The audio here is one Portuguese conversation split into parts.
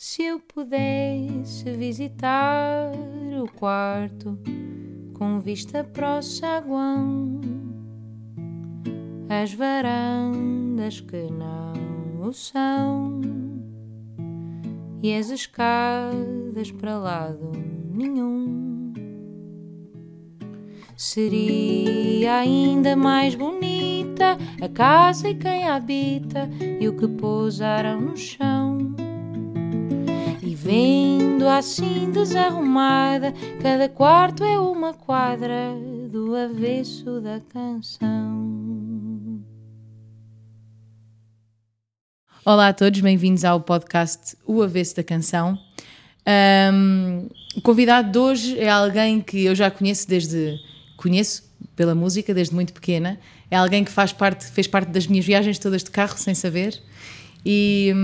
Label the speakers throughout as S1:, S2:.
S1: Se eu pudesse visitar o quarto com vista para o saguão, as varandas que não o são e as escadas para lado nenhum. Seria ainda mais bonita a casa e quem a habita e o que pousaram no chão Vendo assim desarrumada, cada quarto é uma quadra do avesso da canção.
S2: Olá a todos, bem-vindos ao podcast O Avesso da Canção. Um, o convidado de hoje é alguém que eu já conheço desde conheço pela música desde muito pequena. É alguém que faz parte, fez parte das minhas viagens todas de carro sem saber. E,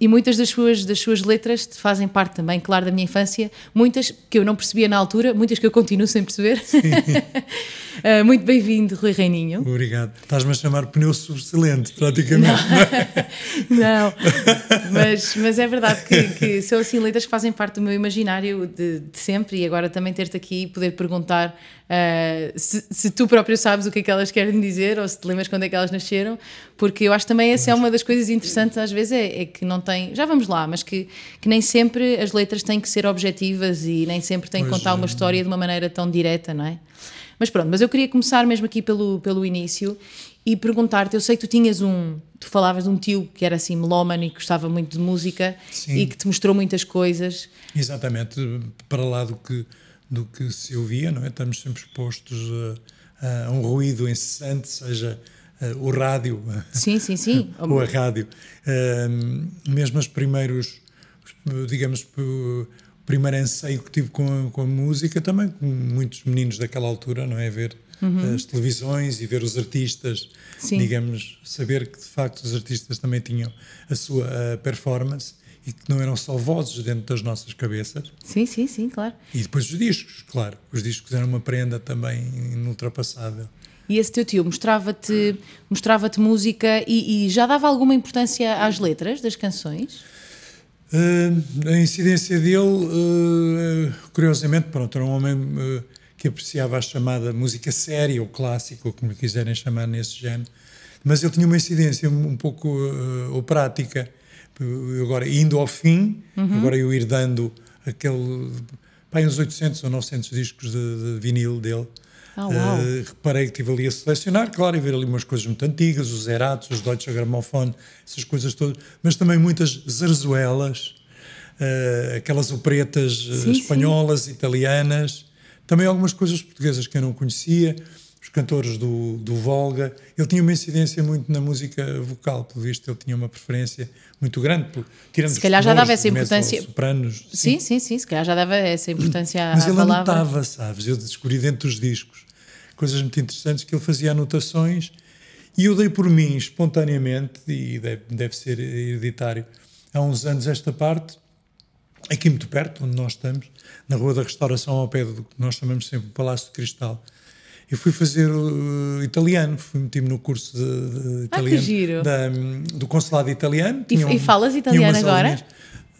S2: e, muitas das suas, das suas letras fazem parte também, claro, da minha infância. Muitas que eu não percebia na altura, muitas que eu continuo sem perceber. uh, muito bem-vindo, Rui Reininho.
S3: Obrigado. Estás-me a chamar pneu subsilente, praticamente.
S2: Não, não. Mas, mas é verdade que, que são assim letras que fazem parte do meu imaginário de, de sempre e agora também ter-te aqui e poder perguntar Uh, se, se, tu próprio sabes o que é que elas querem dizer ou se te lembras quando é que elas nasceram, porque eu acho também essa é uma das coisas interessantes às vezes é, é, que não tem, já vamos lá, mas que, que nem sempre as letras têm que ser objetivas e nem sempre têm que contar uma é. história de uma maneira tão direta, não é? Mas pronto, mas eu queria começar mesmo aqui pelo, pelo início e perguntar-te, eu sei que tu tinhas um, tu falavas de um tio que era assim melómano e que gostava muito de música Sim. e que te mostrou muitas coisas.
S3: Exatamente, para lá do que do que se ouvia, não é? Estamos sempre expostos a, a um ruído incessante, seja uh, o rádio
S2: sim, sim, sim.
S3: ou a rádio. Uh, mesmo os primeiros, digamos, primeiro anseio que tive com a, com a música, também com muitos meninos daquela altura, não é? Ver uhum. as televisões e ver os artistas, sim. digamos, saber que de facto os artistas também tinham a sua a performance e que não eram só vozes dentro das nossas cabeças.
S2: Sim, sim, sim, claro.
S3: E depois os discos, claro. Os discos eram uma prenda também inultrapassável.
S2: E esse teu tio mostrava-te mostrava música e, e, já dava alguma importância às letras das canções?
S3: Uh, a incidência dele, uh, curiosamente, pronto, era um homem uh, que apreciava a chamada música séria ou clássica, ou como quiserem chamar nesse género, mas ele tinha uma incidência um pouco prática agora indo ao fim, uhum. agora eu ir dando aquele, pá, uns 800 ou 900 discos de, de vinil dele.
S2: Oh, uh,
S3: reparei que estive ali a selecionar, claro, e ver ali umas coisas muito antigas, os Zeratos, os Deutsche Grammophon, essas coisas todas, mas também muitas zarzuelas, uh, aquelas operetas sim, espanholas, sim. italianas, também algumas coisas portuguesas que eu não conhecia, cantores do, do Volga. Ele tinha uma incidência muito na música vocal, pelo visto, ele tinha uma preferência muito grande. Por,
S2: tirando se calhar já dava essa importância.
S3: Sopranos,
S2: sim. sim, sim, sim, se calhar já dava essa importância
S3: Mas
S2: à
S3: ele
S2: palavra.
S3: anotava, sabes? Eu descobri dentro dos discos coisas muito interessantes que ele fazia anotações e eu dei por mim espontaneamente, e deve, deve ser hereditário, há uns anos esta parte, aqui muito perto, onde nós estamos, na Rua da Restauração, ao pé do que nós chamamos sempre o Palácio de Cristal eu fui fazer uh, italiano, fui meti-me no curso de, de
S2: ah, italiano
S3: da, do consulado italiano.
S2: E, um, e falas italiano agora?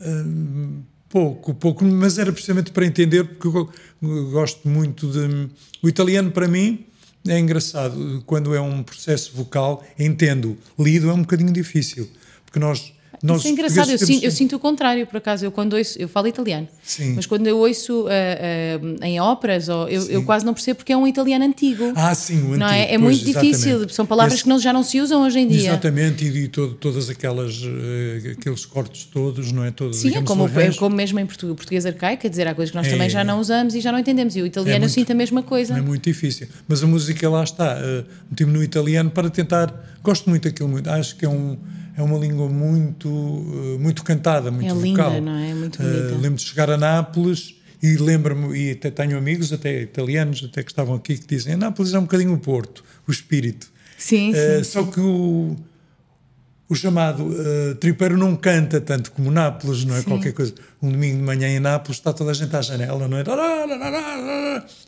S3: uh, pouco, pouco, mas era precisamente para entender, porque eu gosto muito de. O italiano, para mim, é engraçado. Quando é um processo vocal, entendo. Lido é um bocadinho difícil, porque nós
S2: nós Isso é engraçado, eu, sinto, eu sinto o contrário, por acaso. Eu quando ouço, eu falo italiano, Sim. mas quando eu ouço uh, uh, em óperas, ou, eu, eu, quase não percebo porque é um italiano antigo.
S3: Ah, sim, o antigo.
S2: Não é? é pois, muito difícil, são palavras Esse, que não, já não se usam hoje em dia.
S3: Exatamente, e, e todo, todas aquelas, uh, aqueles cortes todos, não é? Todos,
S2: sim, é como, é como mesmo em português, português arcaico, quer dizer, há coisas que nós é, também já não usamos e já não entendemos. E o italiano é muito, eu sinto a mesma coisa.
S3: É muito difícil. Mas a música lá está, uh, meti-me no italiano para tentar. Gosto muito daquilo. Acho que é um é uma língua muito, eh, muito cantada, muito é
S2: vocal. Linda, não é? Muito
S3: bonita. Uh, lembro de chegar a Nápoles e lembro-me, e até tenho amigos, até italianos, até que estavam aqui, que dizem: Nápoles é um bocadinho o Porto, o espírito.
S2: Sim, uh, sim.
S3: Só que o, o chamado uh, tripeiro não canta tanto como Nápoles, não é?
S2: Sim.
S3: Qualquer coisa. Um domingo de manhã em Nápoles está toda a gente à janela, não é?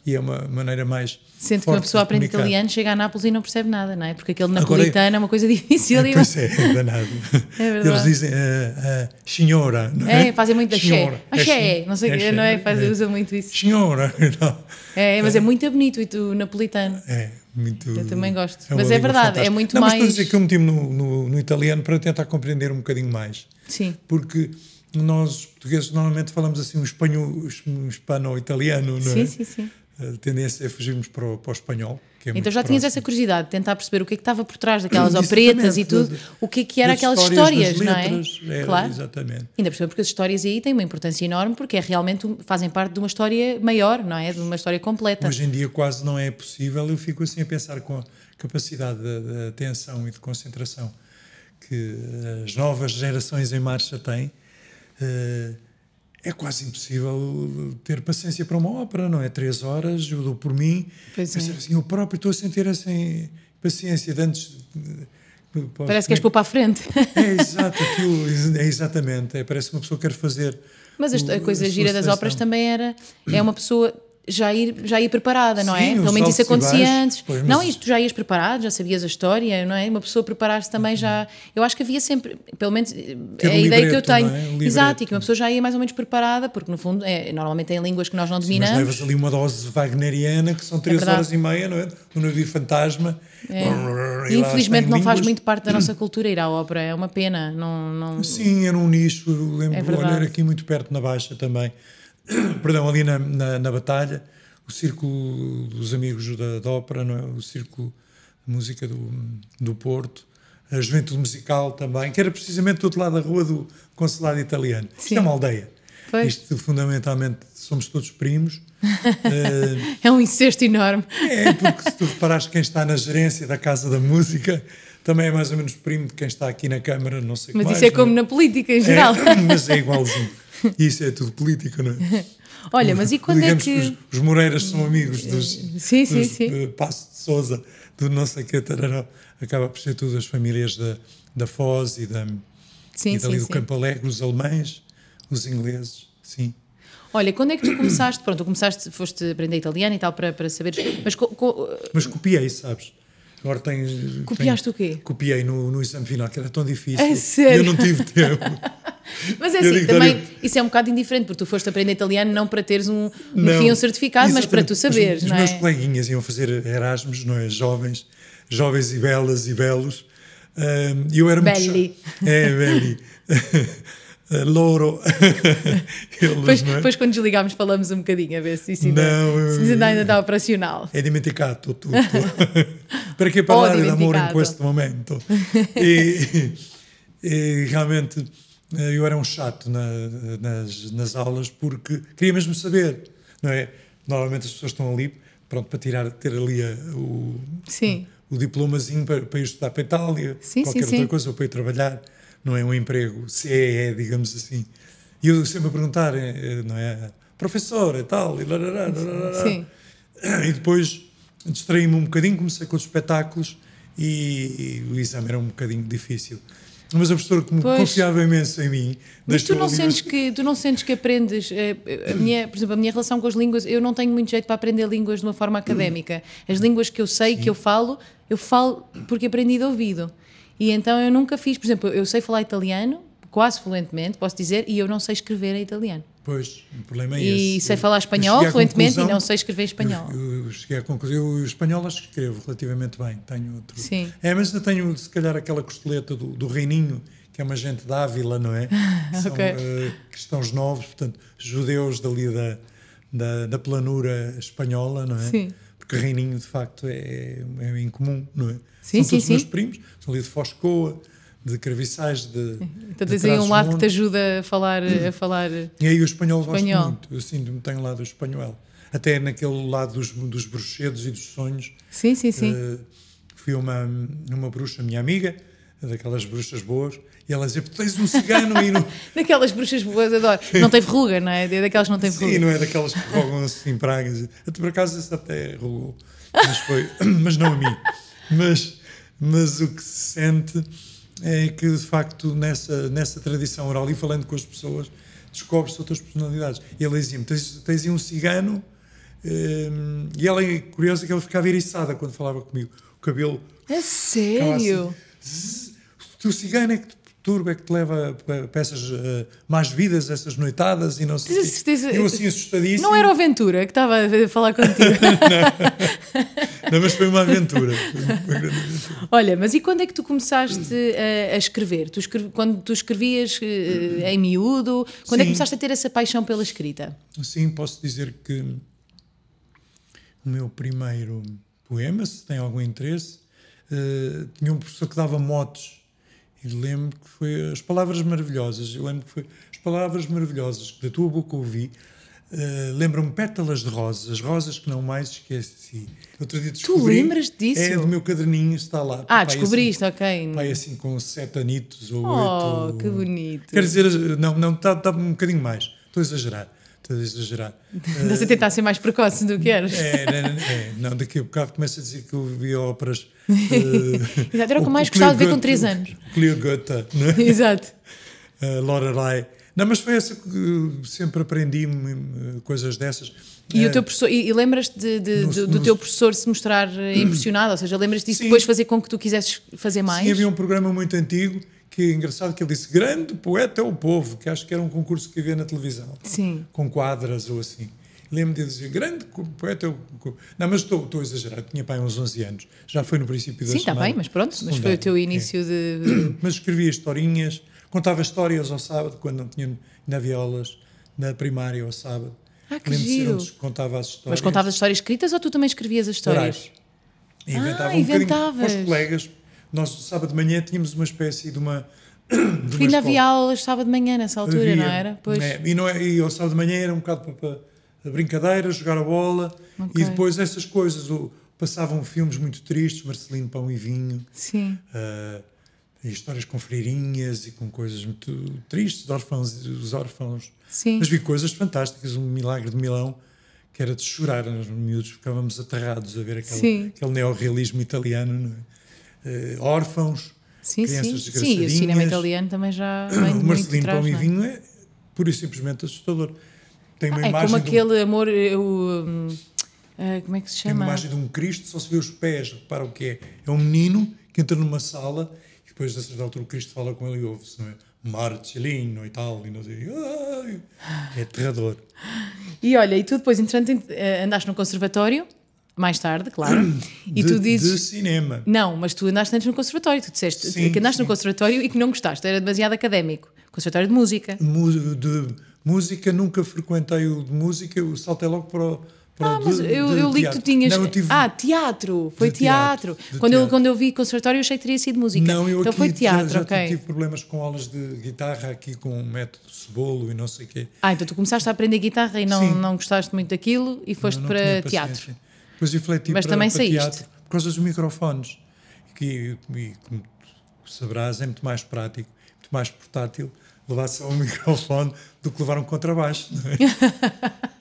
S3: E é uma maneira mais.
S2: Sendo que uma pessoa
S3: de
S2: aprende italiano, chega a Nápoles e não percebe nada, não é? Porque aquele
S3: Agora,
S2: napolitano é uma coisa difícil.
S3: É,
S2: e-
S3: pois é, é danado.
S2: É verdade.
S3: Eles dizem uh, uh, senhora, não é?
S2: É, fazem muito da.
S3: Senhora.
S2: A xé,
S3: xin-
S2: não sei o quê, não é? Faz, usa muito isso.
S3: Senhora, não.
S2: É, mas é muito bonito e tu, napolitano.
S3: É, muito.
S2: Eu também gosto.
S3: uma
S2: Mas é verdade,
S3: fantástica.
S2: é muito
S3: não,
S2: mais-
S3: Mas estou a dizer que eu meti-me no, no, no italiano para tentar compreender um bocadinho mais.
S2: Sim.
S3: Porque nós, os portugueses, normalmente falamos assim um espanhol, um hispano-italiano, não
S2: Sim,
S3: é?
S2: sim, sim.
S3: A tendência é fugirmos para o, para o espanhol. É
S2: Então já tinhas
S3: próximo.
S2: essa curiosidade de tentar perceber o que é que estava por trás daquelas operetas e tudo, o que é que era aquelas
S3: histórias, das
S2: não
S3: letras,
S2: é?
S3: é,
S2: claro.
S3: Exatamente.
S2: Ainda porque as histórias aí têm uma importância enorme, porque é realmente fazem parte de uma história maior, não é? De uma história completa.
S3: Hoje em dia quase não é possível. Eu fico assim a pensar com a capacidade de, de atenção e de concentração que as novas gerações em marcha têm. eh, é quase impossível ter paciência para uma ópera, não é? Três horas, eu dou por mim.
S2: Pois é.
S3: Assim, eu próprio estou a sentir assim, paciência de antes. de-
S2: Parece que és pôr para a frente.
S3: É exato, aquilo, é exatamente. É, parece que uma pessoa quer fazer.
S2: Mas a,
S3: o-
S2: a coisa
S3: a
S2: gira das óperas também era. É uma pessoa já ir, já ir preparada, não é?
S3: Sim,
S2: Pelo
S3: os
S2: menos isso acontecia antes.
S3: pois, mas-
S2: Não, isto já ias preparado, já sabias a história, não é? Uma pessoa preparar-se também já. Eu acho que havia sempre, pelo menos é
S3: Ter
S2: a
S3: um
S2: ideia que eu tenho.
S3: é? Um
S2: Exato, e que uma pessoa já ia mais ou menos preparada, porque no fundo, é, normalmente em línguas que nós não
S3: Mas
S2: dominamos.
S3: levas ali uma dose wagneriana que são três
S2: verdade.
S3: horas e meia, não é? Um navio fantasma.
S2: É.
S3: E
S2: infelizmente não faz
S3: línguas.
S2: muito parte da nossa cultura ir à ópera, é uma pena. Não, não...
S3: Sim, era um nicho. Eu lembro
S2: É
S3: olhar aqui muito perto na Baixa também. Perdão, ali na, na, na Batalha, o círculo dos amigos da, da ópera, não é? o círculo de música do, do Porto, a juventude musical também, que era precisamente do outro lado da rua do consulado italiano. Isto
S2: Sim.
S3: é uma aldeia.
S2: Pois.
S3: Isto fundamentalmente somos todos primos. Eh,
S2: É um incesto enorme.
S3: É, porque se tu reparares quem está na gerência da Casa da Música também é mais ou menos primo de quem está aqui na Câmara, não sei
S2: Mas
S3: mais,
S2: isso é
S3: não
S2: como na política em
S3: É,
S2: geral.
S3: mas é igualzinho. Isso é tudo política, não é?
S2: Olha, mas e quando é
S3: Digamos
S2: que.
S3: os, os Moreiras são amigos dos,
S2: Sim, sim,
S3: dos
S2: sim.
S3: eh, Passo de Souza, do não sei que, tarará. acaba por ser tudo as famílias da, da Foz e, da,
S2: Sim,
S3: e dali
S2: sim,
S3: do. Campo Alegre, os alemães, os ingleses, sim.
S2: Olha, quando é que tu começaste? Pronto, tu começaste, foste aprender italiano e tal para, para saberes. Mas co- co-
S3: Mas copiei, sabes? Agora tens.
S2: Copiaste
S3: tenho-
S2: o quê?
S3: Copiei no, no exame final, que era tão difícil.
S2: É sério?
S3: Eu não tive tempo.
S2: Mas é assim,
S3: digo,
S2: também isso é um bocado indiferente, porque tu foste aprender italiano não para teres um, no
S3: Não.
S2: fim um certificado, mas para tu saberes,
S3: os, os meus
S2: é?
S3: coleguinhas iam fazer Erasmus, não é? Jovens, jovens e belas e belos. E eu era muito.
S2: Belli.
S3: É, belli. Loro. Eles,
S2: Depois,
S3: é?
S2: depois, quando desligámos, falamos um bocadinho a ver se isso ainda,
S3: Não,
S2: se isso ainda está operacional.
S3: È dimenticato tutto. Perché
S2: Ho
S3: parlare d'amore in questo momento? E, e realmente eh, eu era um chato na- nas, nas aulas porque queria mesmo saber, não é? Normalmente as pessoas estão ali pronto, para tirar, ter ali a- o,
S2: Sim.
S3: o diplomazinho para, para ir estudar para a Itália,
S2: Sim,
S3: qualquer
S2: sim,
S3: outra coisa, ou para ir trabalhar, não é um emprego CEE, digamos assim. E eu sempre a perguntar, eh, eh, não é? Professor e tal, e larará, larará.
S2: Sim.
S3: E depois distraí-me um bocadinho, comecei com os espetáculos e, e o exame era um bocadinho difícil. Mas a professora que me
S2: Pois.
S3: confiava imenso em mim.
S2: Mas tu não, sentes que, tu não sentes que aprendes, eh, a minha, por exemplo, a minha relação com as línguas, eu não tenho muito jeito para aprender línguas de uma forma académica. As línguas que eu sei, que eu falo, eu falo porque aprendi de ouvido. E então eu nunca fiz, por exemplo, eu sei falar italiano, quase fluentemente, posso dizer, e eu não sei escrever em italiano.
S3: Pois, o problema é
S2: E
S3: esse.
S2: sei
S3: Eu-
S2: falar espanhol fluentemente e não sei escrever espanhol.
S3: Eu, eu cheguei à conclusão. Eu, o espanhol acho que escrevo relativamente bem. Tenho outro.
S2: Sim.
S3: É, mas ainda tenho, se calhar, aquela costeleta do, do Reininho, que é uma gente da Ávila, não é? São
S2: Ok.
S3: eh, cristãos novos, portanto, judeus dali da, da, da planura espanhola, não é?
S2: Sim.
S3: Porque Reininho, de facto, é, é incomum, não é?
S2: Sim,
S3: São
S2: sim,
S3: todos
S2: sim.
S3: meus primos, são ali de Foscoa, de Carviçais, de.
S2: Então tens aí um lado que te ajuda a falar, a falar.
S3: E aí o espanhol, gosto
S2: Espanhol.
S3: muito. Eu sinto-me, tenho lá do espanhol. Até naquele lado dos, dos bruxedos e dos sonhos.
S2: Sim, sim, sim.
S3: eh, fui uma, uma bruxa, minha amiga, daquelas bruxas boas, e ela dizia: Tu tens um cigano aí no.
S2: Daquelas bruxas boas, adoro. Não tem verruga, não é? É daquelas que não tem
S3: Sim,
S2: verruga.
S3: não é daquelas que rogam assim pragas. Até por acaso esse até rogou. Mas foi. Mas não a mim. Mas, mas o que se sente é que de facto nessa, nessa tradição oral e falando com as pessoas descobres outras personalidades. E ele dizia-me: tens, tens aí um cigano. Um, e ela é curiosa que ela ficava eriçada quando falava comigo. O cabelo.
S2: É sério?
S3: Assim, o cigano é que perturba, é que te leva para essas uh, más vidas, essas noitadas e não sei
S2: Tens certeza-
S3: Eu assim assustadíssimo.
S2: Não era o Aventura que estava a falar contigo.
S3: Não, mas foi uma aventura. Foi uma.
S2: Olha, mas e quando é que tu começaste a, a escrever? Tu quando tu escrevias eh, em miúdo, quando é que
S3: Sim.
S2: começaste a ter essa paixão pela escrita?
S3: Sim, posso dizer que o meu primeiro poema, se tem algum interesse, eh, tinha um professor que dava motes e lembro que foi as palavras maravilhosas. Eu lembro que foi as palavras maravilhosas que da tua boca ouvi. eh, Lembram-me pétalas de rosas, as rosas que não mais esqueci. Outro dia descobri,
S2: lembras disso?
S3: É do meu caderninho, está lá.
S2: Ah,
S3: Pai,
S2: descobriste,
S3: assim,
S2: ok.
S3: Pai assim com sete anitos ou
S2: Oh,
S3: oito.
S2: que bonito.
S3: Quer dizer, não, não, está tá um bocadinho mais. Estou a exagerar. Estou a exagerar.
S2: Estás a tentar ser mais precoce do que eras.
S3: É, não, não, é, daqui a bocado começa a dizer que eu vi óperas. eh,
S2: Exato, era o que mais gostava de ver com
S3: Goethe-
S2: três anos.
S3: o Cleo Goethe, não é?
S2: Exato.
S3: Uh, Lorelai. Não, mas foi essa que sempre aprendi coisas dessas.
S2: E,
S3: Uh,
S2: o teu professor, e, e lembras-te de- de- do, do teu professor se mostrar eh, impressionado? Ou seja, lembras-te disso
S3: Sim.
S2: depois fazer com que tu quisesses fazer mais?
S3: Sim, havia um programa muito antigo que é engraçado que ele disse Grande poeta é o povo, que acho que era um concurso que havia na televisão.
S2: Sim.
S3: Com quadras ou assim. Lembro de dizer, grande poeta é o... co-". Não, mas estou, estou a exagerar, tinha pai uns 11 anos. Já foi no princípio da
S2: Sim, está bem, mas pronto. Mas foi o teu
S3: É.
S2: início de.
S3: Mas escrevia historinhas, contava histórias ao sábado, quando não tinha havia aulas na primária ao sábado.
S2: Ah, que
S3: Lembro de ser
S2: giro.
S3: onde contava as histórias.
S2: Mas contavas histórias escritas ou tu também escrevias as histórias?
S3: Orais. E inventava
S2: Ah,
S3: um
S2: inventavas.
S3: com os colegas. Nós, sábado de manhã, tínhamos uma espécie de uma. de
S2: ainda havia aulas sábado de manhã nessa altura,
S3: Havia,
S2: não era? Pois.
S3: é, e, não é, e ao sábado de manhã era um bocado para, para a brincadeira, jogar a bola
S2: Ok.
S3: e depois essas coisas. o- passavam filmes muito tristes, Marcelino Pão e Vinho,
S2: Sim.
S3: ah, e histórias com freirinhas e com coisas muito tristes, órfãos, os órfãos.
S2: Sim.
S3: Mas vi coisas fantásticas, um milagre de Milão, que era de chorar, nós miúdos ficávamos aterrados a ver aquele,
S2: Sim.
S3: aquele neorrealismo italiano, não é? Eh, órfãos,
S2: Sim, sim.
S3: crianças
S2: Sim, e o cinema
S3: desgraçadinhas.
S2: italiano também já vem
S3: o Marcelino Pão e
S2: é?
S3: Vinho é pura e simplesmente assustador. Tem uma
S2: É
S3: imagem
S2: como
S3: de um-
S2: aquele amor, eh, o, hum, ah, como é que se
S3: Tem uma
S2: chama?
S3: imagem de um Cristo, só se vê os pés, repara o que é. É um menino que entra numa sala e depois, a certa altura, o Cristo fala com ele e ouve-se, não é? Marcelino e tal, e não sei. Ai, é aterrador.
S2: E olha, e tu depois, entretanto, eh, andaste no conservatório, mais tarde, claro, e
S3: de,
S2: tu dizes...
S3: de cinema.
S2: Não, mas tu andaste antes no conservatório, tu disseste
S3: Sim,
S2: que andaste no
S3: sim.
S2: conservatório e que não gostaste, era demasiado académico. Conservatório de música.
S3: Mu- de música, nunca frequentei o de música, eu saltei logo para o. Para
S2: Ah,
S3: o
S2: mas
S3: de-
S2: eu,
S3: de
S2: eu li que tu tinhas.
S3: Não, eu tive.
S2: Ah, teatro! Foi
S3: De teatro,
S2: teatro.
S3: de
S2: Quando, Eu,
S3: teatro.
S2: quando eu vi conservatório, eu achei que teria sido música.
S3: não, eu
S2: então foi
S3: já-
S2: teatro,
S3: já,
S2: ok.
S3: tive problemas com aulas de guitarra aqui com o método Cebolo e não sei o quê.
S2: Ah, então tu começaste a aprender guitarra e não,
S3: Sim.
S2: não gostaste muito daquilo e foste
S3: Não- não
S2: para teatro.
S3: Depois refleti
S2: Mas
S3: para,
S2: também
S3: para
S2: saíste.
S3: teatro por causa dos microfones. Que, e, como saberás, é muito mais prático, muito mais portátil levar só um microfone do que levar um contrabaixo. Não é?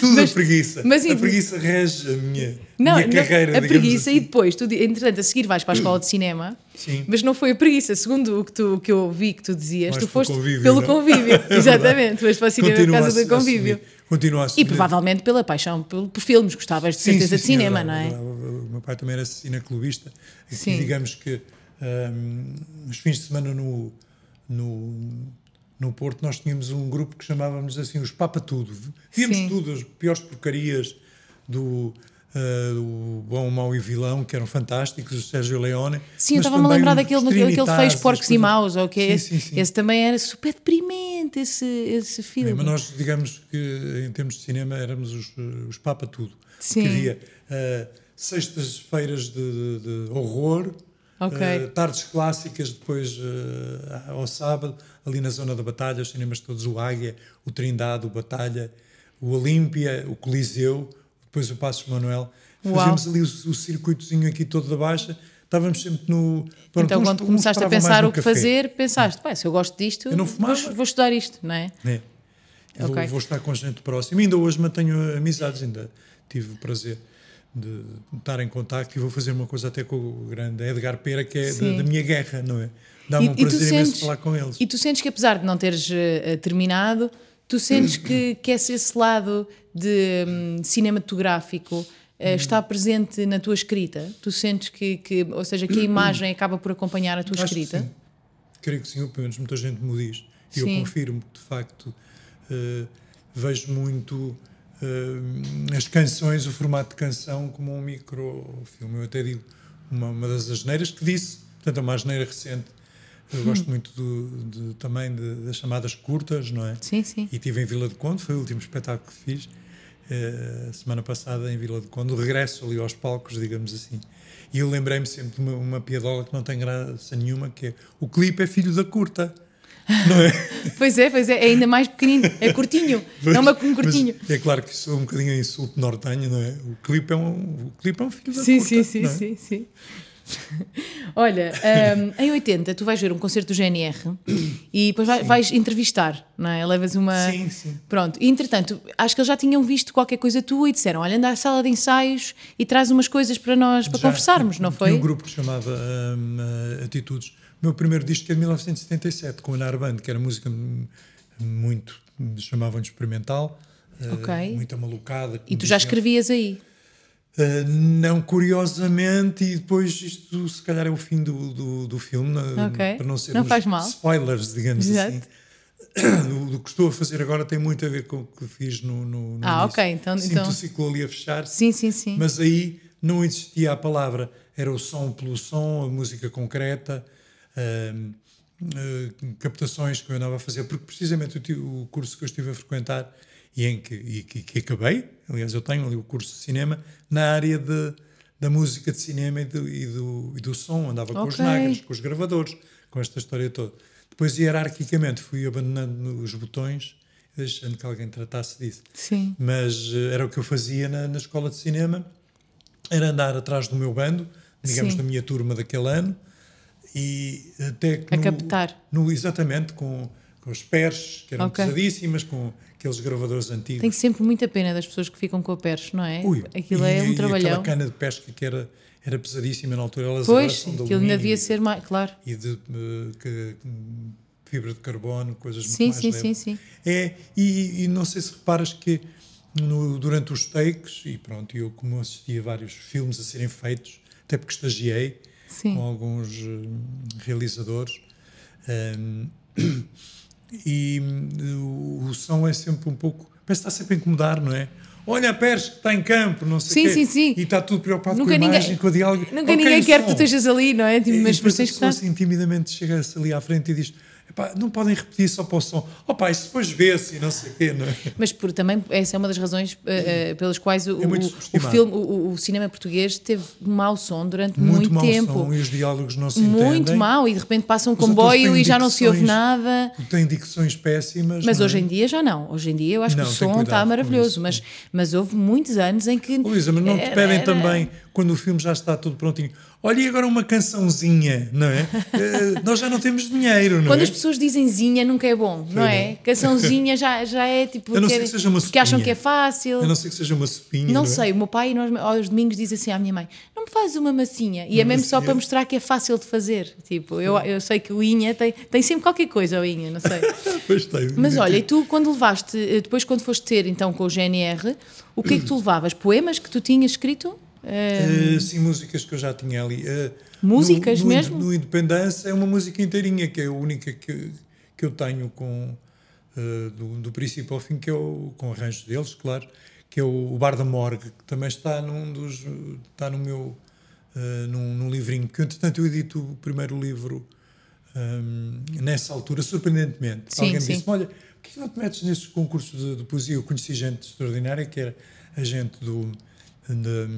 S3: Tudo
S2: Mas-
S3: a preguiça.
S2: mas e-
S3: a preguiça rege a minha,
S2: Não,
S3: minha
S2: não,
S3: carreira.
S2: a
S3: digamos
S2: preguiça e
S3: assim.
S2: depois, tu, entretanto, a seguir vais para a escola de cinema,
S3: Sim.
S2: mas não foi a preguiça, segundo o que, tu, que eu vi que tu dizias,
S3: Mais
S2: tu foste
S3: convívio,
S2: pelo
S3: não?
S2: convívio.
S3: É.
S2: Exatamente, foste para o cinema por causa
S3: a-
S2: do
S3: a
S2: convívio.
S3: assumir. Continua a
S2: E provavelmente pela paixão por, por filmes, gostavas de
S3: Sim,
S2: certeza
S3: sim,
S2: de cinema, não é?
S3: O meu pai também era cineclubista. E
S2: Sim.
S3: digamos que os fins de semana no, no, no Porto nós tínhamos um grupo que chamávamos assim os Papa Tudo. Víamos
S2: Sim.
S3: tudo, as piores porcarias do, do Bom, o Mau e Vilão, que eram fantásticos, o Sérgio Leone.
S2: Sim, estava-me a lembrar daquele no- aquele fez Porcos e Maus, ou que
S3: Sim,
S2: esse,
S3: sim, sim.
S2: esse também era super deprimente, esse, esse filme.
S3: É, mas nós, digamos que em termos de cinema éramos os, os Papa Tudo.
S2: Sim.
S3: Que havia ah, sextas-feiras de, de- de horror,
S2: Ok.
S3: ah, tardes clássicas, depois ah, ao sábado, ali na zona da Batalha, os cinemas todos, o Águia, o Trindade, o Batalha, o Olímpia, o Coliseu, depois o Passos Manuel. Fazíamos ali o, o circuitozinho aqui todo da Baixa, estávamos sempre no... pronto,
S2: então,
S3: uns-
S2: quando começaste a pensar o que
S3: café.
S2: fazer, pensaste, pá, se eu gosto disto,
S3: Eu
S2: vou, vou estudar isto, não é?
S3: É. Vou,
S2: Ok.
S3: vou estar com gente próxima. Ainda hoje mantenho amizades, ainda tive o prazer de estar em contacto e vou fazer uma coisa até com o grande Edgar Pera, que é da, da minha guerra, não é? dá-me um prazer imenso falar com eles.
S2: E tu sentes que apesar de não teres uh, terminado, tu sentes que, que esse, esse lado de um, cinematográfico uh, está presente na tua escrita? Tu sentes que, que, ou seja, que a imagem acaba por acompanhar a tua
S3: Acho
S2: escrita?
S3: Que sim. Creio que sim, ou pelo menos muita gente me diz. E eu confirmo que, de facto, uh, vejo muito uh, as canções, o formato de canção, como um microfilme. Eu até digo uma, uma das asneiras que disse, portanto, é uma asneira recente. Eu gosto hum. muito do, de, também de, das chamadas curtas, não é?
S2: Sim, sim.
S3: E estive em Vila de Conde, foi o último espetáculo que fiz, uh, semana passada em Vila de Conde, regresso ali aos palcos, digamos assim. E eu lembrei-me sempre de uma, uma piadola que não tem graça nenhuma, que é o clipe é filho da curta. Não é?
S2: pois é, pois é, é ainda mais pequenino, é curtinho, pois, é uma, um curtinho.
S3: É claro que isso é um bocadinho insulto nortenho, não é? O clipe é um, o clipe é um filho da
S2: sim,
S3: curta.
S2: Sim, sim,
S3: é?
S2: sim, sim. Olha, um, em 80 tu vais ver um concerto do GNR e depois vais, vais, entrevistar, não é? Levas uma.
S3: Sim, sim.
S2: Pronto, e entretanto, acho que eles já tinham visto qualquer coisa tua e disseram: olha, anda à sala de ensaios e traz umas coisas para nós, para já, conversarmos, não foi?
S3: Tinha um grupo que chamava um, uh, Atitudes o meu primeiro disco é de 1977, com a Narband, que era música muito, chamavam de experimental, eh, okay. uh, muito amalucada.
S2: E tu já escrevias aí?
S3: Uh, não, curiosamente, e depois isto se calhar é o fim do, do, do filme,
S2: okay.
S3: para não ser spoilers, digamos
S2: Exato.
S3: assim. O, que estou a fazer agora tem muito a ver com o que fiz no, no, no
S2: Ah, início. ok. Então,
S3: Sinto
S2: então...
S3: o ciclo ali a fechar.
S2: Sim, sim, sim.
S3: Mas aí não existia a palavra, era o som pelo som, a música concreta, uh, uh, captações que eu andava a fazer, porque precisamente o, o, curso que eu estive a frequentar e em que, e que, que, acabei, aliás, eu tenho ali o curso de cinema, na área de, da música de cinema e do, e do, e do som, andava okay. com os nagres, com os gravadores, com esta história toda. Depois, hierarquicamente, fui abandonando os botões, deixando que alguém tratasse disso.
S2: Sim.
S3: Mas uh, era o que eu fazia na, na escola de cinema, era andar atrás do meu bando, digamos, Sim. da minha turma daquele ano, e até
S2: a no, captar.
S3: No, exatamente, com, com os pers, que eram okay. pesadíssimas, com aqueles gravadores antigos.
S2: Tenho sempre muita pena das pessoas que ficam com a pers, não é?
S3: Ui,
S2: aquilo
S3: e,
S2: é um
S3: e
S2: trabalhão.
S3: aquela cana de pesca que era, era pesadíssima na altura, elas
S2: Pois, aquilo ainda devia ser mais, claro.
S3: E de uh, que, fibra de carbono, coisas
S2: sim,
S3: muito mais
S2: sim, Sim, sim,
S3: É, e, e não sei se reparas que no, durante os takes, e pronto, eu como assisti a vários filmes a serem feitos, até porque estagiei, Sim. com alguns uh, realizadores. Um, e uh, o, som é sempre um pouco. Parece que está sempre a incomodar, não é? Olha a Pérez está em campo, não sei
S2: sim,
S3: quê.
S2: Sim, sim,
S3: E está tudo preocupado nunca com a imagem,
S2: ninguém,
S3: com o diálogo.
S2: Nunca okay, ninguém quer som. que tu estejas ali, não é?
S3: Tipo,
S2: mas
S3: e depois
S2: tens
S3: a pessoa assim, timidamente chega-se ali à frente e diz Epá, não podem repetir só para o som. Opa, isso depois vê-se e não sei o quê, não é?
S2: Mas por, também, essa é uma das razões uh, pelas quais o,
S3: é o,
S2: o, filme, o, o, cinema português teve mau som durante
S3: muito,
S2: muito tempo.
S3: Som, e os diálogos não se
S2: muito
S3: entendem.
S2: Muito mau, e de repente passa um os comboio e já não se ouve nada.
S3: Tem dicções péssimas.
S2: Mas
S3: é?
S2: hoje em dia já não. Hoje em dia eu acho
S3: não,
S2: que o som está maravilhoso. Mas, mas houve muitos anos em que.
S3: Luísa, mas não te pedem também, quando o filme já está tudo prontinho Olha, e agora uma cançãozinha, não é? uh, nós já não temos dinheiro, não
S2: Quando
S3: é?
S2: as pessoas dizem zinha, nunca é bom, não é? Cançãozinha já, já é tipo.
S3: Eu não sei que seja uma
S2: Porque acham que é fácil.
S3: Eu não sei que seja uma sopinha.
S2: Não,
S3: não é?
S2: sei, o meu pai nós, aos domingos diz assim à minha mãe: não me fazes uma massinha. E uma é mesmo massinha. só para mostrar que é fácil de fazer. Tipo, eu, eu sei que o Inha tem, tem sempre qualquer coisa, o Inha, não sei.
S3: pois tem.
S2: Mas olha, e tu quando levaste, depois quando foste ter então com o GNR, o que é que tu levavas? Poemas que tu tinhas escrito?
S3: Uh, sim, músicas que eu já tinha ali. Uh,
S2: músicas
S3: no, no,
S2: mesmo?
S3: No Independência é uma música inteirinha, que é a única que, que eu tenho com, uh, do, do princípio ao fim, que é o, com arranjos deles, claro, que é o, Bar da Morgue, que também está num dos. está no meu. num, num livrinho, porque entretanto eu edito o primeiro livro um, nessa altura, surpreendentemente.
S2: Sim,
S3: Alguém
S2: sim.
S3: disse: Olha, por que não te metes nesse concurso de, de poesia? Eu conheci gente extraordinária, que era a gente do de,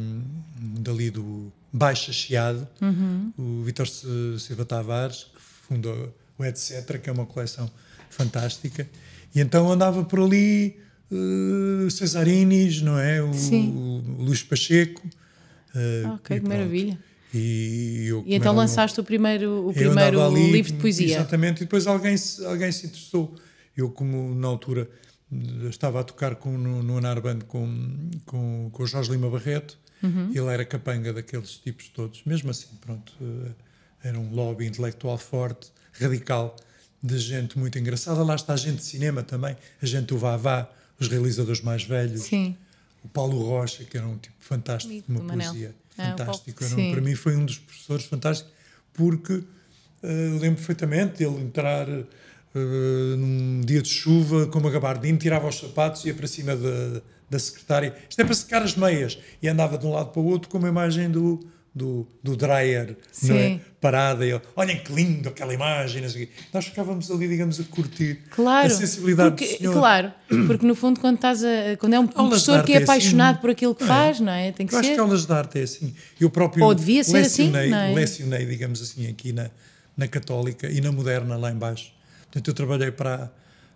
S3: dali do Baixa Chiado,
S2: uhum.
S3: o Vitor Silva Tavares, que fundou o Etc., que é uma coleção fantástica. E então andava por ali uh, Cesarinis, não é? O, o Luís Pacheco.
S2: Uh, ok, que maravilha.
S3: E, eu,
S2: e então lançaste o primeiro, o primeiro ali, livro de poesia.
S3: Exatamente, e depois alguém, alguém se interessou. Eu, como na altura estava a tocar com, no, no Anarband com, com, com o Jorge Lima Barreto,
S2: uhum.
S3: ele era capanga daqueles tipos todos, mesmo assim, pronto, uh, era um lobby intelectual forte, radical, de gente muito engraçada. Lá está a gente de cinema também, a gente do Vavá, os realizadores mais velhos.
S2: Sim.
S3: O Paulo Rocha, que era um tipo fantástico, de uma
S2: Manel.
S3: poesia
S2: Ah, o
S3: fantástico.
S2: Paulo-
S3: um- para mim foi um dos professores fantásticos, porque eh, lembro perfeitamente dele entrar eh, num dia de chuva com uma gabardina, tirava os sapatos e ia para cima da, da secretária. Isto é para secar as meias. E andava de um lado para o outro com uma imagem do, do, do dryer, não é? Parada. E olhem que lindo aquela imagem. Nós ficávamos ali, digamos, a curtir
S2: Claro,
S3: a sensibilidade
S2: porque,
S3: do senhor.
S2: Claro, porque no fundo, quando, estás a, quando é um
S3: Aulas
S2: professor que é
S3: é assim,
S2: apaixonado por aquilo que
S3: é?
S2: faz, não é? Tem que
S3: Eu acho
S2: ser.
S3: que aulas de arte é assim. Eu próprio
S2: Ou devia ser assim,
S3: lecionei,
S2: não é?
S3: lecionei, digamos assim, aqui na, na Católica e na Moderna, lá embaixo. Portanto, eu trabalhei para,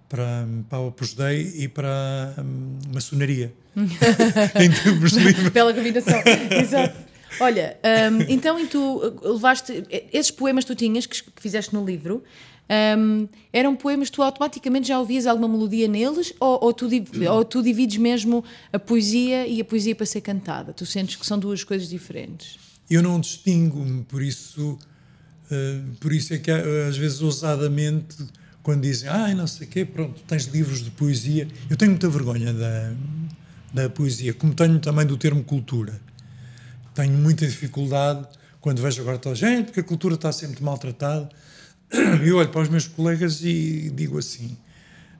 S3: para, para a Opus Dei e para a hum, maçonaria. em tempos livres.
S2: Bela combinação, exato. Olha, hum, então e tu uh, levaste esses poemas que tu tinhas, que, que fizeste no livro, hum, eram poemas que tu automaticamente já ouvias alguma melodia neles ou, ou, tu, ou tu divides mesmo a poesia e a poesia para ser cantada? Tu sentes que são duas coisas diferentes?
S3: Eu não distingo-me, por isso, eh, por isso é que eh, às vezes ousadamente, quando dizem, ai, não sei o quê, pronto, tens livros de poesia. Eu tenho muita vergonha da, da poesia, como tenho também do termo cultura. Tenho muita dificuldade quando vejo agora toda a gente que a cultura está sempre maltratada. Eu olho para os meus colegas e digo assim: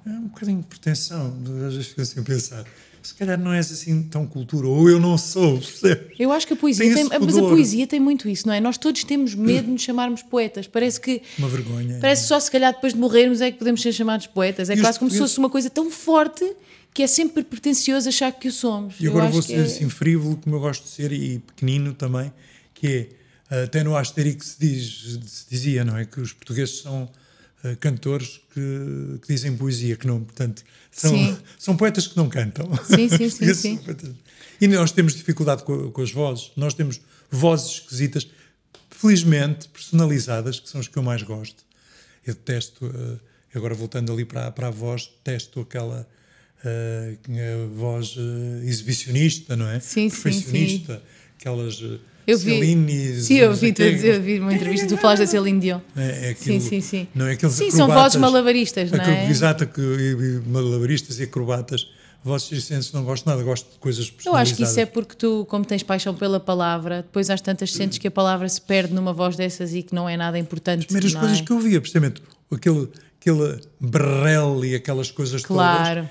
S3: é um bocadinho de pretensão. Às vezes fico assim a pensar: se calhar não és assim tão cultura, ou eu não sou, percebe?
S2: Eu acho que a poesia
S3: Tem
S2: tem, mas a poesia tem muito isso, não é? Nós todos temos medo de nos chamarmos poetas. Parece que
S3: Uma vergonha.
S2: Parece só se calhar depois de morrermos é que podemos ser chamados poetas. É
S3: E
S2: quase como se fosse uma coisa tão forte que é sempre pretencioso achar que o somos.
S3: E
S2: Eu
S3: agora
S2: acho
S3: vou ser
S2: é-
S3: assim frívolo, como eu gosto de ser, e pequenino também, que é, até no Asterix se, diz, se dizia, não é? Que os portugueses são eh, cantores que, que dizem poesia, que não, portanto, são,
S2: Sim.
S3: são poetas que não cantam.
S2: Sim, sim, sim, sim.
S3: E nós temos dificuldade com, com as vozes, nós temos vozes esquisitas, felizmente personalizadas, que são as que eu mais gosto. Eu detesto, eh, agora voltando ali para, a- para a voz, detesto aquela a voz exibicionista, não é?
S2: Sim, sim,
S3: Perfeccionista, aquelas
S2: Eu vi,
S3: Celines,
S2: sim, eu vi, eu vi uma entrevista, tu falaste da Celine Dion.
S3: É, é aquilo,
S2: Sim, sim, sim.
S3: Não é aqueles
S2: Sim, são vozes malabaristas, não é?
S3: Exato, que, malabaristas e acrobatas. Vozes circenses não gosto nada, gosto de coisas
S2: Eu acho que isso é porque tu, como tens paixão pela palavra, depois às tantas sentes que a palavra se perde numa voz dessas e que não é nada importante.
S3: As primeiras
S2: não
S3: coisas
S2: é?
S3: que eu via, precisamente, aquele, aquele berrel e aquelas coisas
S2: Claro.
S3: todas.